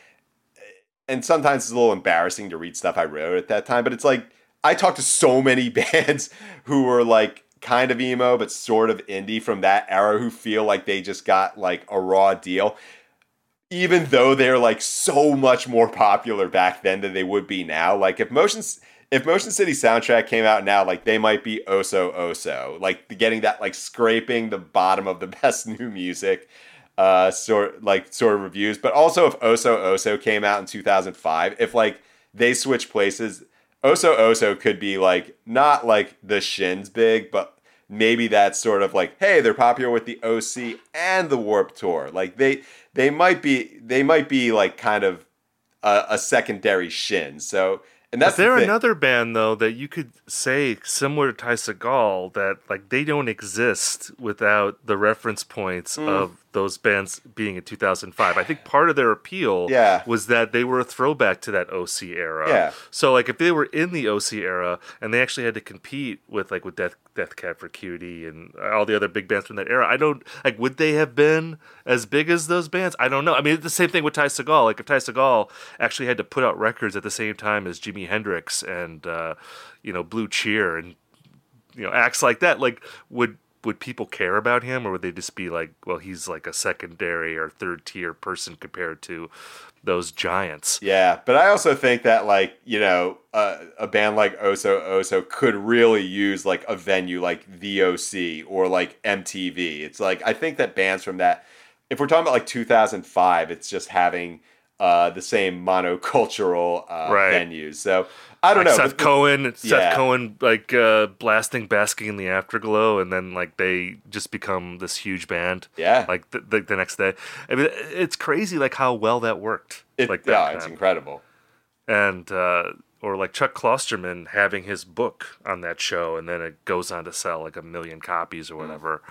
And sometimes it's a little embarrassing to read stuff I wrote at that time, but it's like I talked to so many (laughs) bands who were like kind of emo but sort of indie from that era who feel like they just got like a raw deal. Even though they're like so much more popular back then than they would be now like if motions if motion city soundtrack came out now like they might be oso oso like getting that like scraping the bottom of the (laughs) best new music uh sort like sort of reviews. But also if oso oso came out in 2005 if like they switch places Oso Oso could be like not like the shins big, but maybe that's sort of like, hey, they're popular with the OC and the Warp Tour. Like they they might be they might be like kind of a, a secondary shin. So and that's Is there the another band though that you could say similar to Ty Segall that like they don't exist without the reference points Hmm. of those bands being in 2005? I think part of their appeal Yeah. was that they were a throwback to that OC era. Yeah. So like if they were in the OC era and they actually had to compete with like with Death Death Cat for Cutie and all the other big bands from that era, I don't like would they have been as big as those bands? I don't know. I mean, it's the same thing with Ty Segall. Like if Ty Segall actually had to put out records at the same time as Jimi Hendrix and uh, you know Blue Cheer and you know acts like that, like would would people care about him or would they just be like, well, he's like a secondary or third tier person compared to those giants? Yeah, but I also think that like you know uh, a band like Oso Oso could really use like a venue like the OC or like MTV. It's like I think that bands from that, if we're talking about like 2005, it's just having uh, the same monocultural uh, Right. venues. So I don't like know. Seth Cohen, Seth Yeah. Cohen, like uh, blasting, basking in the afterglow, and then like they just become this huge band. Yeah. like the, the, the next day. I mean, it's crazy, like how well that worked. It, like yeah, that, it's incredible. and uh, or like Chuck Klosterman having his book on that show, and then it goes on to sell like a million copies or whatever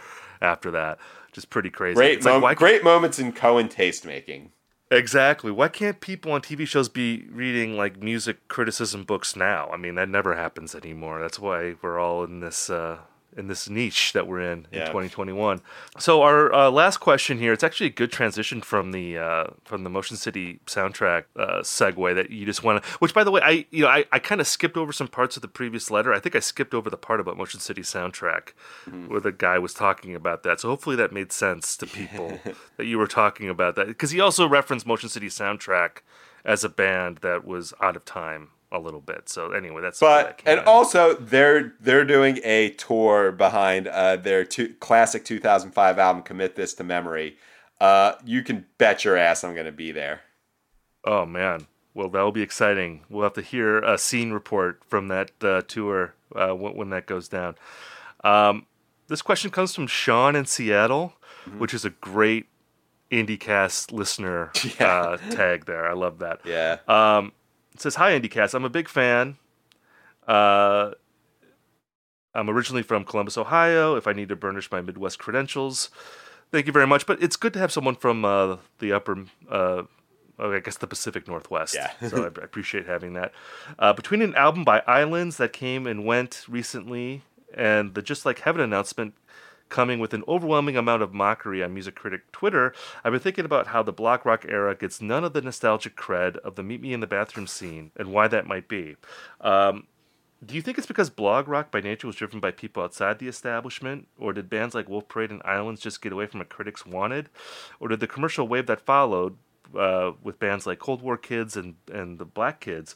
after that. Just pretty crazy. Great, It's like, why great moments in Cohen taste making. Exactly. Why can't people on TV shows be reading like music criticism books now? I mean, that never happens anymore. That's why we're all in this uh, in this niche that we're in in 2021. So our uh, last question here, it's actually a good transition from the uh, from the Motion City soundtrack uh, segue that you just want to. Which, by the way, I you know I, I kind of skipped over some parts of the previous letter. I think I skipped over the part about Motion City soundtrack where the guy was talking about that. So hopefully that made sense to people (laughs) that you were talking about that because he also referenced Motion City soundtrack as a band that was out of time a little bit. So anyway, that's But and also they're they're doing a tour behind uh, their two, classic 2005 album "Commit This to Memory." Uh, you can bet your ass I'm going to be there. Oh man, well that will be exciting. We'll have to hear a scene report from that uh, tour uh, when, when that goes down. Um, this question comes from Sean in Seattle, Mm-hmm. which is a great IndieCast listener (laughs) Yeah. uh, tag there. I love that. Yeah. Um, it says, Hi, IndieCast. I'm a big fan. Uh, I'm originally from Columbus, Ohio. If I need to burnish my Midwest credentials, thank you very much. But it's good to have someone from uh, the upper, uh, oh, I guess the Pacific Northwest. Yeah. so I, I (laughs) appreciate having that. Uh, between an album by Islands that came and went recently and the Just Like Heaven announcement coming with an overwhelming amount of mockery on music critic Twitter, I've been thinking about how the blog rock era gets none of the nostalgic cred of the Meet Me in the Bathroom scene and why that might be. Um, do you think it's because blog rock by nature was driven by people outside the establishment, or did bands like Wolf Parade and Islands just get away from what critics wanted, or did the commercial wave that followed uh, with bands like Cold War Kids and and the Black Kids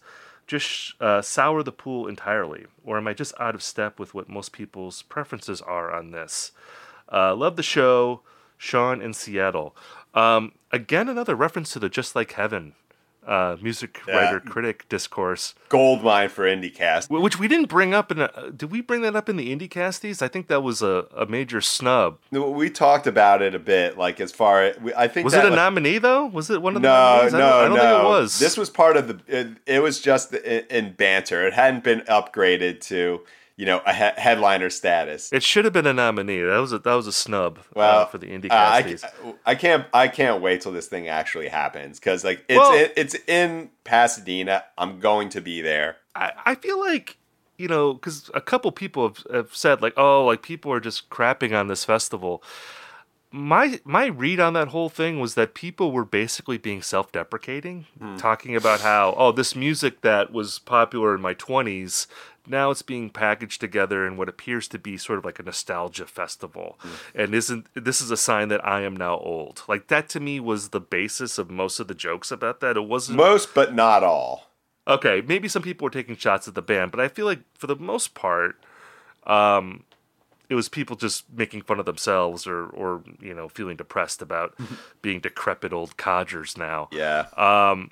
just uh, sour the pool entirely, or am I just out of step with what most people's preferences are on this? Uh, love the show, Sean in Seattle. Um, again, another reference to the Just Like Heaven uh, music Yeah. writer critic discourse. Gold mine for IndieCast. Which we didn't bring up in. A, did we bring that up in the IndieCasties? I think that was a, a major snub. We talked about it a bit, like as far as I think Was that, it a like, nominee though? Was it one of the No, nominees? no, I don't, I don't no. think it was. This was part of the. It, it was just in banter. It hadn't been upgraded to you know a he- headliner status. It should have been a nominee. That was a that was a snub Well, uh, for the Uh, I, I can't I can't wait till this thing actually happens because like it's Well- in, it's in Pasadena. I'm going to be there. I, I feel like you know because a couple people have, have said like oh like people are just crapping on this festival my my read on that whole thing was that people were basically being self-deprecating talking about how oh this music that was popular in my 20s now it's being packaged together in what appears to be sort of like a nostalgia festival and isn't this is a sign that i am now old like that to me was the basis of most of the jokes about that it wasn't Most, but not all. okay, maybe some people were taking shots at the band, but I feel like for the most part, um, it was people just making fun of themselves or, or you know, feeling depressed about (laughs) being decrepit old codgers now. Yeah. um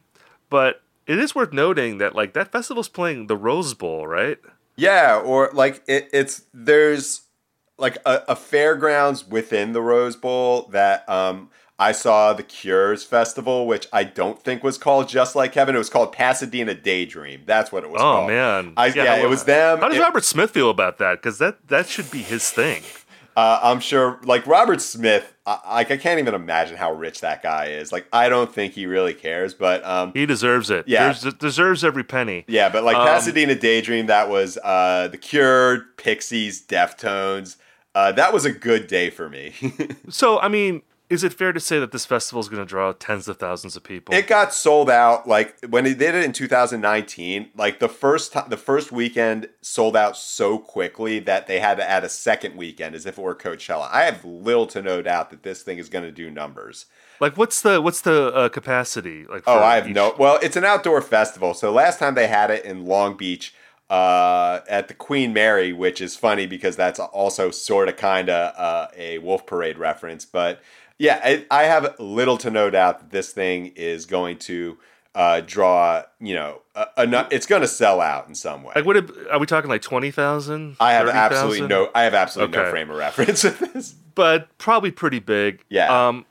But it is worth noting that like that festival's playing the Rose Bowl, right? Yeah, or like it, it's there's like a, a fairgrounds within the Rose Bowl that um I saw the Cures Festival, which I don't think was called just like Heaven. It was called Pasadena Daydream. That's what it was Oh called. man, I, yeah, it well, was them. How does It- Robert Smith feel about that? Because that that should be his thing. Uh, I'm sure, like Robert Smith, I, like I can't even imagine how rich that guy is. Like I don't think he really cares, but um, He deserves it. Yeah. Des- deserves every penny. Yeah, but like Um, Pasadena Daydream, that was uh, The Cure, Pixies, Deftones. Uh, that was a good day for me. (laughs) So I mean, is it fair to say that this festival is going to draw tens of thousands of people? it got sold out like when they did it in 2019. Like the first time, the first weekend sold out so quickly that they had to add a second weekend as if it were Coachella. I have little to no doubt that this thing is going to do numbers. Like, what's the what's the uh, capacity? Like, Oh, I have each- no. Well, it's an outdoor festival. So last time they had it in Long Beach uh, at the Queen Mary, which is funny because that's also sort of kind of uh, a Wolf Parade reference. But yeah, I, I have little to no doubt that this thing is going to uh, draw. You know, a, a, it's going to sell out in some way. Like, what are we talking? Like twenty thousand? I have absolutely no. I have absolutely no frame of reference of this. but probably pretty big. Yeah. Um,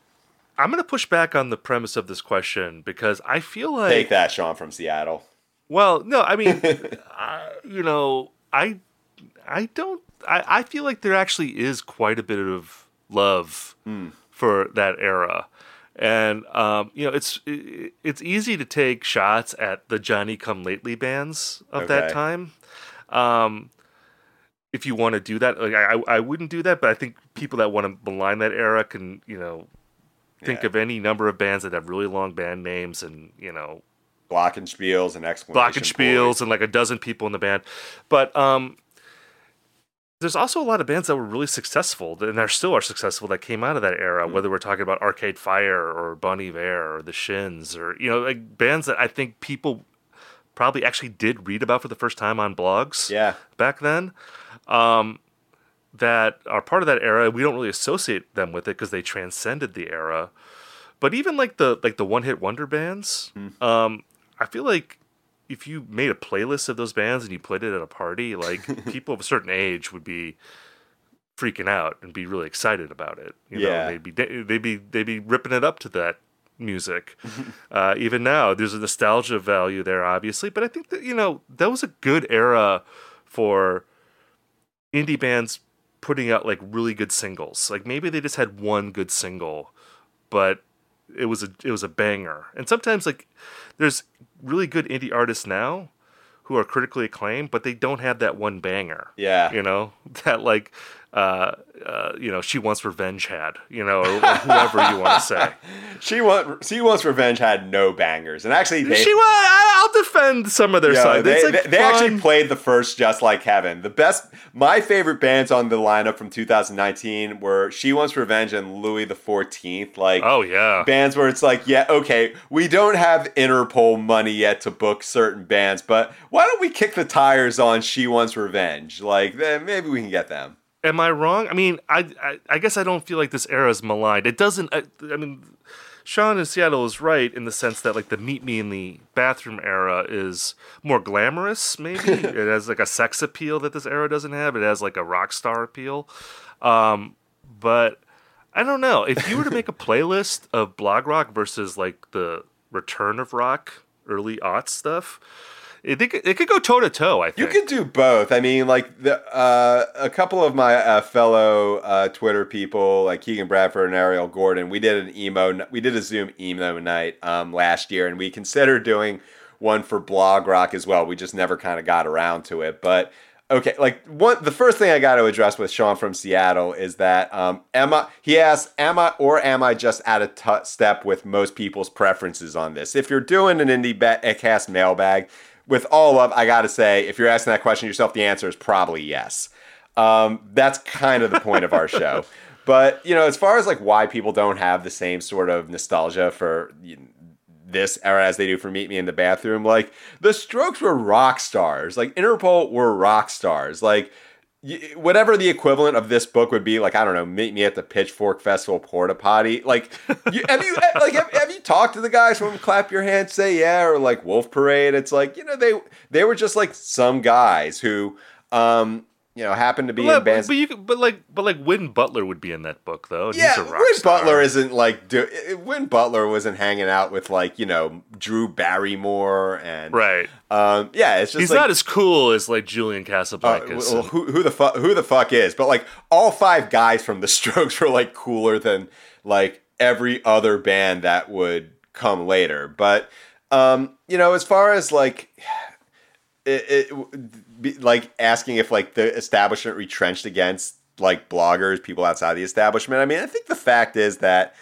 I'm gonna push back on the premise of this question because I feel like Take that, Sean from Seattle. Well, no, I mean, (laughs) uh, you know, I, I don't, I, I feel like there actually is quite a bit of love Hmm. For that era, and um, you know, it's it's easy to take shots at the Johnny Come Lately bands of that time. Um, if you want to do that, like I, I wouldn't do that, but I think people that want to malign that era can, you know, think Yeah. of any number of bands that have really long band names and you know Glockenspiels and exclamation glockenspiels and like a dozen people in the band. But um, there's also a lot of bands that were really successful and are still are successful that came out of that era. Whether we're talking about Arcade Fire or Bon Iver or the Shins or you know like bands that I think people probably actually did read about for the first time on blogs Yeah. back then. Um, that are part of that era. We don't really associate them with it because they transcended the era. But even like the like the one hit wonder bands, um, I feel like if you made a playlist of those bands and you played it at a party, like (laughs) people of a certain age would be freaking out and be really excited about it. You Yeah. know, they'd be they'd be they'd be ripping it up to that music. (laughs) uh, even now, there's a nostalgia value there, obviously. But I think that you know that was a good era for indie bands putting out like really good singles. Like maybe they just had one good single, but it was a it was a banger. And sometimes like there's really good indie artists now who are critically acclaimed, but they don't have that one banger. Yeah. You know (laughs) that like uh, uh, you know she wants revenge had you know or, whoever you want to say. (laughs) She want She Wants Revenge had no bangers, and actually they she I'll defend some of their Yeah, side. they, like, they, they actually played the first Just Like Heaven. The best, my favorite bands on the lineup from 2019 were She Wants Revenge and Louis the Fourteenth. Like, Oh yeah. bands where it's like, yeah, okay, we don't have Interpol money yet to book certain bands, but why don't we kick the tires on She Wants Revenge? Like, then maybe we can get them. Am I wrong? I mean, I, I I guess I don't feel like this era is maligned. It doesn't. I, I mean, Sean in Seattle is right in the sense that like the meet me in the bathroom era is more glamorous. Maybe (laughs) it has like a sex appeal that this era doesn't have. It has like a rock star appeal. Um, but I don't know if you were to make a (laughs) playlist of blog rock versus like the return of rock, early aught stuff. It, it, could- it could go toe to toe. I think You could do both. I mean, like the uh, a couple of my uh, fellow uh, Twitter people, like Keegan Bradford and Ariel Gordon, we did an emo, we did a Zoom emo night um, last year, and we considered doing one for Blog Rock as well. We just never kind of got around to it, but. Okay, like one, the first thing I got to address with Sean from Seattle is that um, am I? He asks, "Am I or am I just out of t- step with most people's preferences on this?" If you're doing an indie ba- cast mailbag, with all of, I got to say, if you're asking that question yourself, the answer is probably yes. Um, that's kind of the point of our show. (laughs) But you know, as far as like why people don't have the same sort of nostalgia for you know, this era as they do for Meet Me in the Bathroom, like the Strokes were rock stars, like Interpol were rock stars, like whatever the equivalent of this book would be, like I don't know, Meet Me at the Pitchfork Festival porta potty. Like, you, have you like have, have you talked to the guys from Clap Your Hands, Say Yeah, or like Wolf Parade? It's like you know they they were just like some guys who um you know happened to be But, in bands. but you could, but like but like Win Butler would be in that book though. yeah, he's a rock Win star. Butler isn't like do, Win Butler wasn't hanging out with like you know Drew Barrymore and right. Um, yeah, it's just He's like, not as cool as like Julian uh, Casablancas. well, who, who the fuck who the fuck is? But like all five guys from the (laughs) Strokes were like cooler than like every other band that would come later. But um, you know, as far as like (sighs) it, it be, like asking if like the establishment retrenched against like bloggers, people outside the establishment. I mean, I think the fact is that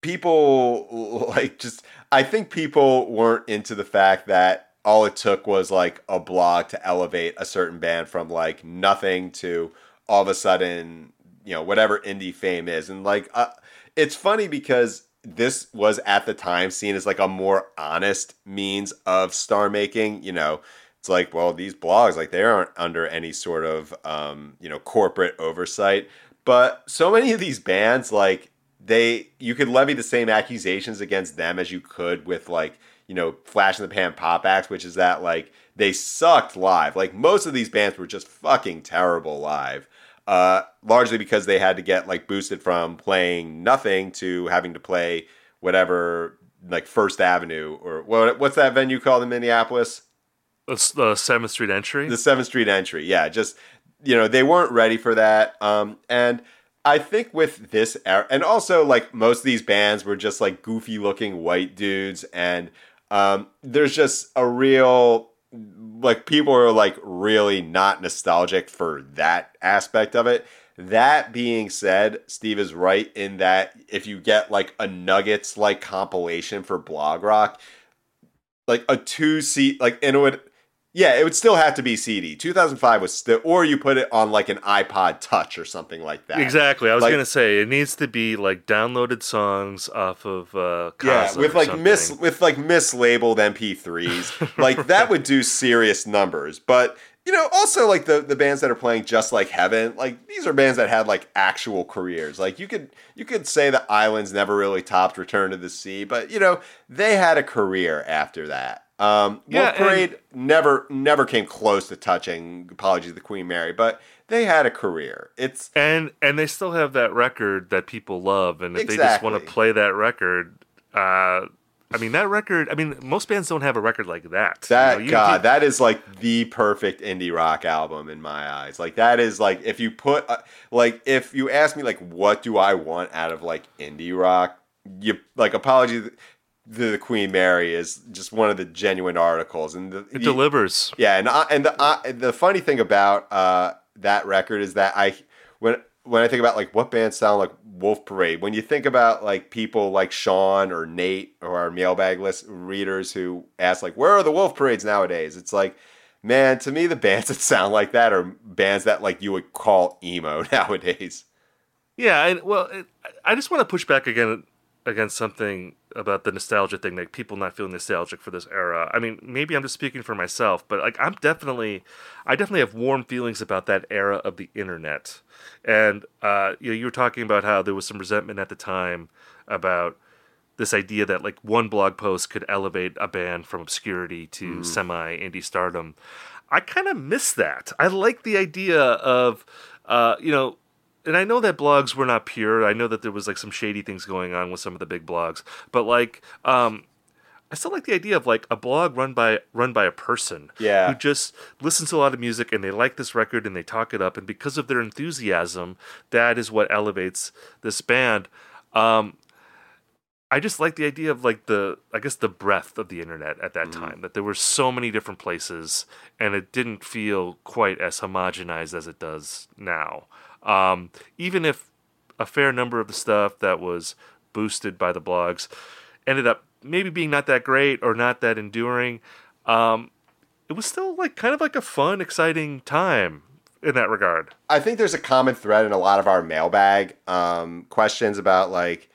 people (laughs) like just I think people weren't into the fact that all it took was like a blog to elevate a certain band from like nothing to all of a sudden, you know, whatever indie fame is. And like uh, it's funny because this was at the time seen as like a more honest means of star making, you know. It's like, well, these blogs like they aren't under any sort of um, you know, corporate oversight. But so many of these bands like they you could levy the same accusations against them as you could with like you know flash in the pan pop acts which is that like they sucked live like most of these bands were just fucking terrible live uh largely because they had to get like boosted from playing nothing to having to play whatever like first avenue or what what's that venue called in minneapolis the Seventh Street entry. the 7th Street entry. Yeah, just you know, they weren't ready for that. Um and I think with this era and also like most of these bands were just like goofy looking white dudes and um there's just a real like people are like really not nostalgic for that aspect of it. That being said, Steve is right in that if you get like a Nuggets like compilation for Blog Rock, like a two seat like it would yeah, it would still have to be CD. 2005 was still, or you put it on like an iPod Touch or something like that. Exactly. I was Like- gonna say it needs to be like downloaded songs off of uh, Yeah, with like mis with like mislabeled MP3s, (laughs) like that would do serious numbers. But you know, also like the the bands that are playing just like Heaven, like these are bands that had like actual careers. Like you could you could say the Islands never really topped Return to the Sea, but you know they had a career after that. Um, Yeah, Wolf and- Parade never never came close to touching Apologies to the Queen Mary, but they had a career. It's and and they still have that record that people love, and if they just want to play that record, uh, I mean that record. I mean most bands don't have a record like that. You know, you- God, you- that is like the perfect indie rock album in my eyes. Like that is like if you put uh, like if you ask me like what do I want out of like indie rock, you like apology the Queen Mary is just one of the genuine articles and the, it delivers. yeah, and I, and the uh, the funny thing about uh, that record is that I when when I think about like what bands sound like Wolf Parade, when you think about like people like Sean or Nate or our mailbag list readers who ask like where are the Wolf Parades nowadays, it's like man, to me the (laughs) bands that sound like that are bands that like you would call emo (laughs) nowadays. Yeah, and well, it, I just want to push back again against something about the nostalgia thing, like people not feeling nostalgic for this era. I mean, maybe I'm just speaking for myself, but like I'm definitely, I definitely have warm feelings about that era of the internet. And uh, you know, you were talking about how there was some resentment at the time about this idea that like one blog post could elevate a band from obscurity to semi indie stardom. I kind of miss that. I like the idea of, uh, you know, and I know that blogs were not pure. I know that there was like some shady things going on with some of the big blogs, but like, um, I still like the idea of like a blog run by run by a person Yeah. who just listens to a lot of music and they like this record and they talk it up and because of their enthusiasm, that is what elevates this band. Um, I just like the idea of like the I guess the breadth of the internet at that time that there were so many different places and it didn't feel quite as homogenized as it does now. Um, even if a fair number of the stuff that was boosted by the blogs ended up maybe being not that great or not that enduring, um, it was still like kind of like a fun, exciting time in that regard. I think there's a common thread in a lot of our mailbag um, questions about like,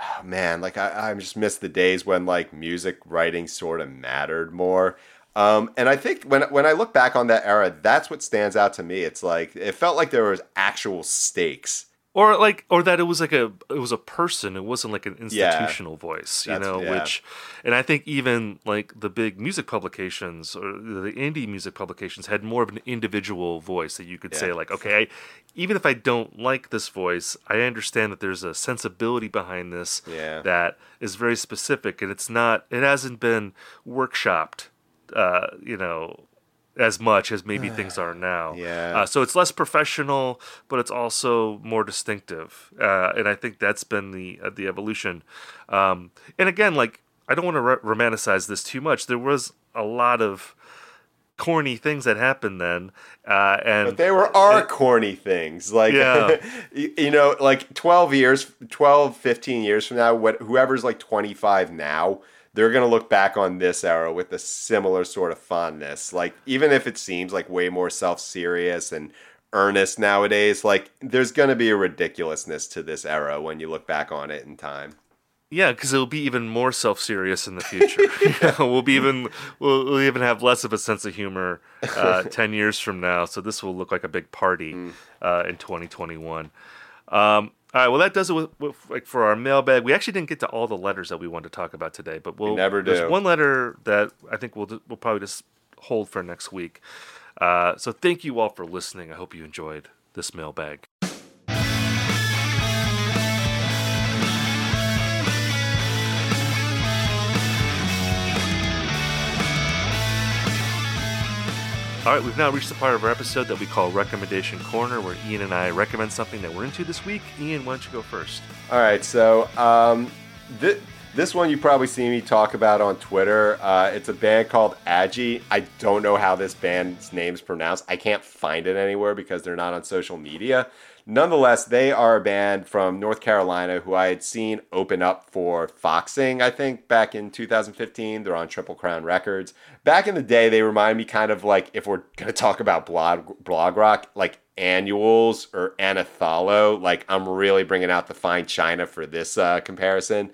oh, man, like I, I just miss the days when like music writing sort of mattered more. Um, and I think when when I look back on that era, that's what stands out to me. It's like it felt like there was actual stakes. or like or that it was like a it was a person it wasn't like an institutional voice you That's- know yeah. which and i think even like the big music publications or the indie music publications had more of an individual voice that you could say like okay I, even if i don't like this voice i understand that there's a sensibility behind this Yeah. that is very specific and it's not it hasn't been workshopped uh you know as much as maybe things are now. Yeah. Uh, so it's less professional, but it's also more distinctive, uh, and I think that's been the uh, the evolution. Um, and again, like I don't want to ro- romanticize this too much. There was a lot of corny things that happened then, uh, and But they were our corny things. Like, Yeah. (laughs) you you know, like 12 years, 12, 15 years from now, what, whoever's like 25 now, they're going to look back on this era with a similar sort of fondness. Like, even if it seems like way more self serious and earnest nowadays, like, there's going to be a ridiculousness to this era when you look back on it in time. Yeah, because it'll be even more self serious in the future. (laughs) Know, we'll be even we'll, we'll even have less of a sense of humor uh, (laughs) ten years from now. So this will look like a big party uh, in 2021. Um, all right, well that does it with, with, like for our mailbag. We actually didn't get to all the letters that we wanted to talk about today, but we'll never do. There's one letter that I think we'll we'll probably just hold for next week. Uh, so thank you all for listening. I hope you enjoyed this mailbag. All right, we've now reached the part of our episode that we call Recommendation Corner, where Ian and I recommend something that we're into this week. Ian, why don't you go first? All right, so um, th- This one you probably see me talk about on Twitter. Uh, it's a band called Agi. I don't know how this band's name is pronounced. I can't find it anywhere because they're not on social media. Nonetheless, they are a band from North Carolina who I had seen open up for Foxing, I think, back in 2015. They're on Triple Crown Records. Back in the day, they remind me kind of like, if we're going to talk about blog, blog rock, like annuals or Anathallo. Like, I'm really bringing out the fine china for this uh, comparison,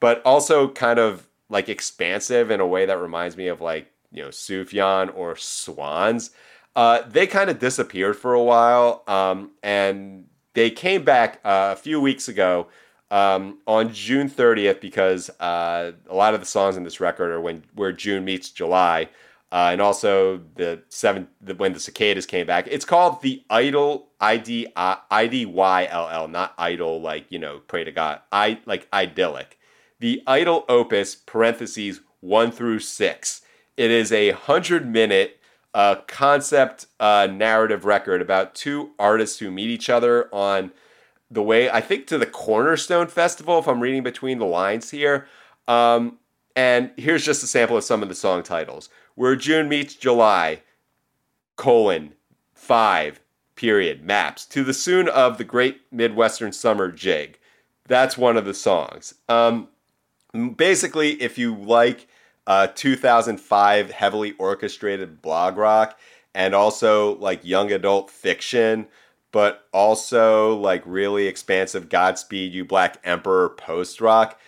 but also kind of like expansive in a way that reminds me of like, you know, Sufjan or Swans. Uh, they kind of disappeared for a while, um, and they came back uh, a few weeks ago um, on June 30th because uh, a lot of the songs in this record are when where June meets July, uh, and also the seven the, when the cicadas came back. It's called the Idyll I D I D Y L L, not idol like you know pray to God. I like idyllic. The Idyll Opus parentheses one through six. It is a hundred minute a concept uh, narrative record about two artists who meet each other on the way, I think, to the Cornerstone Festival, if I'm reading between the lines here. Um, and here's just a sample of some of the song titles Where June Meets July, colon, five, period, maps, to the soon of the Great Midwestern Summer Jig. That's one of the songs. Um, basically, if you like uh, 2005 heavily orchestrated blog rock and also like young adult fiction but also like really expansive godspeed you black emperor post rock.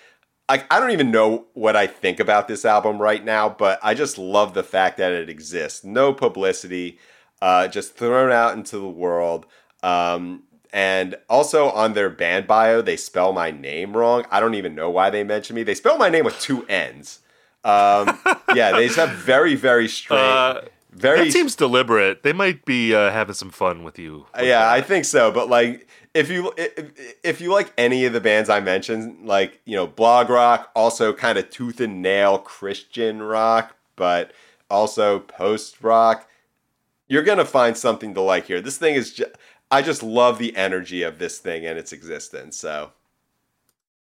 Like i don't even know what i think about this album right now but i just love the fact that it exists. No publicity uh, just thrown out into the world. Um, and also on their band bio they spell my name wrong. I don't even know why they mention me. They spell my name with two n's um, yeah, they just have very, very strange. Uh, very that seems deliberate. They might be uh, having some fun with you. With yeah, that. I think so. But like, if you if, if you like any of the bands I mentioned, like you know, blog rock, also kind of tooth and nail Christian rock, but also post rock, you're gonna find something to like here. This thing is, just, I just love the energy of this thing and its existence. So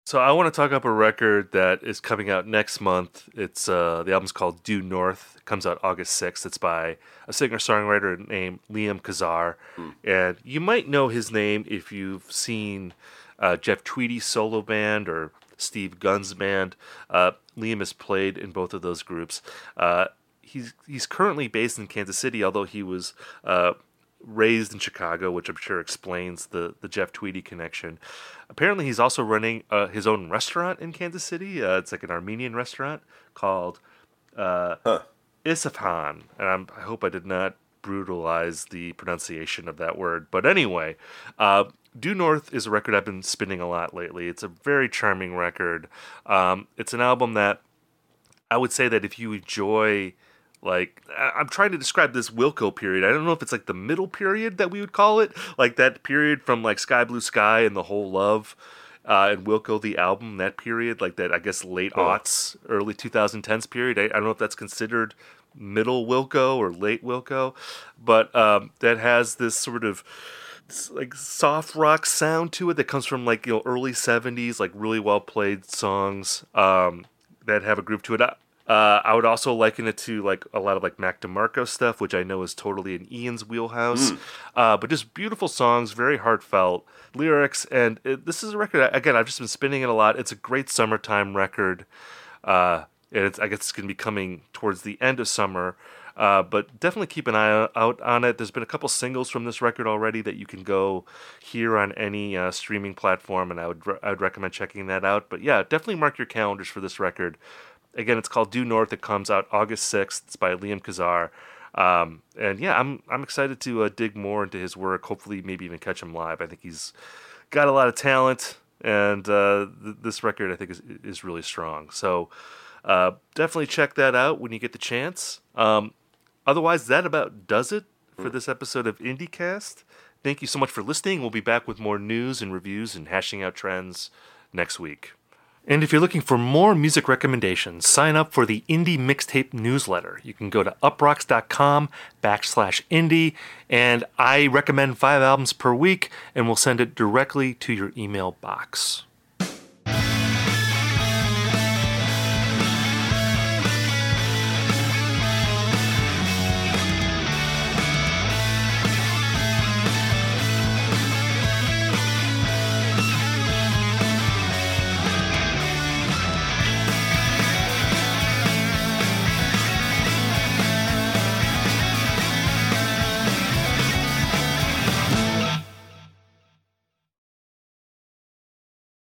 so I want to talk up a record that is coming out next month. It's uh, the album's called Due North. It comes out August sixth. It's by a singer songwriter named Liam Kazar, mm. and you might know his name if you've seen uh, Jeff Tweedy's solo band or Steve Gunn's band. Uh, Liam has played in both of those groups. Uh, he's he's currently based in Kansas City, although he was uh, raised in Chicago, which I'm sure explains the the Jeff Tweedy connection. Apparently, he's also running uh, his own restaurant in Kansas City. Uh, it's like an Armenian restaurant called uh, huh. Isfahan, and I'm, i hope I did not brutalize the pronunciation of that word. But anyway, uh, Due North is a record I've been spinning a lot lately. It's a very charming record. Um, it's an album that I would say that if you enjoy like I'm trying to describe this Wilco period. I don't know if it's like the middle period that we would call it, like that period from like Sky Blue Sky and the whole love, uh, and Wilco the album. That period, like that, I guess late oh. aughts, early 2010s period. I, I, don't know if that's considered middle Wilco or late Wilco, but um, that has this sort of like soft rock sound to it that comes from like you know early 70s, like really well played songs um, that have a groove to it. Uh, I would also liken it to like a lot of like Mac DeMarco stuff, which I know is totally in Ian's wheelhouse. Mm. Uh, but just beautiful songs, very heartfelt lyrics, and it, this is a record. Again, I've just been spinning it a lot. It's a great summertime record, uh, and it's, I guess it's going to be coming towards the end of summer. Uh, but definitely keep an eye out on it. There's been a couple singles from this record already that you can go hear on any uh, streaming platform, and I would re- I would recommend checking that out. But yeah, definitely mark your calendars for this record. Again, it's called Due North. It comes out August 6th. It's by Liam Kazar. Um, and yeah, I'm I'm excited to uh, dig more into his work. Hopefully, maybe even catch him live. I think he's got a lot of talent, and uh, th- this record I think is is really strong. So uh, definitely check that out when you get the chance. Um, otherwise, that about does it for this episode of IndieCast. Thank you so much for listening. We'll be back with more news and reviews and hashing out trends next week. And if you're looking for more music recommendations, sign up for the Indie Mixtape newsletter. You can go to uproxx.com backslash indie, and I recommend five albums per week, and we'll send it directly to your email box.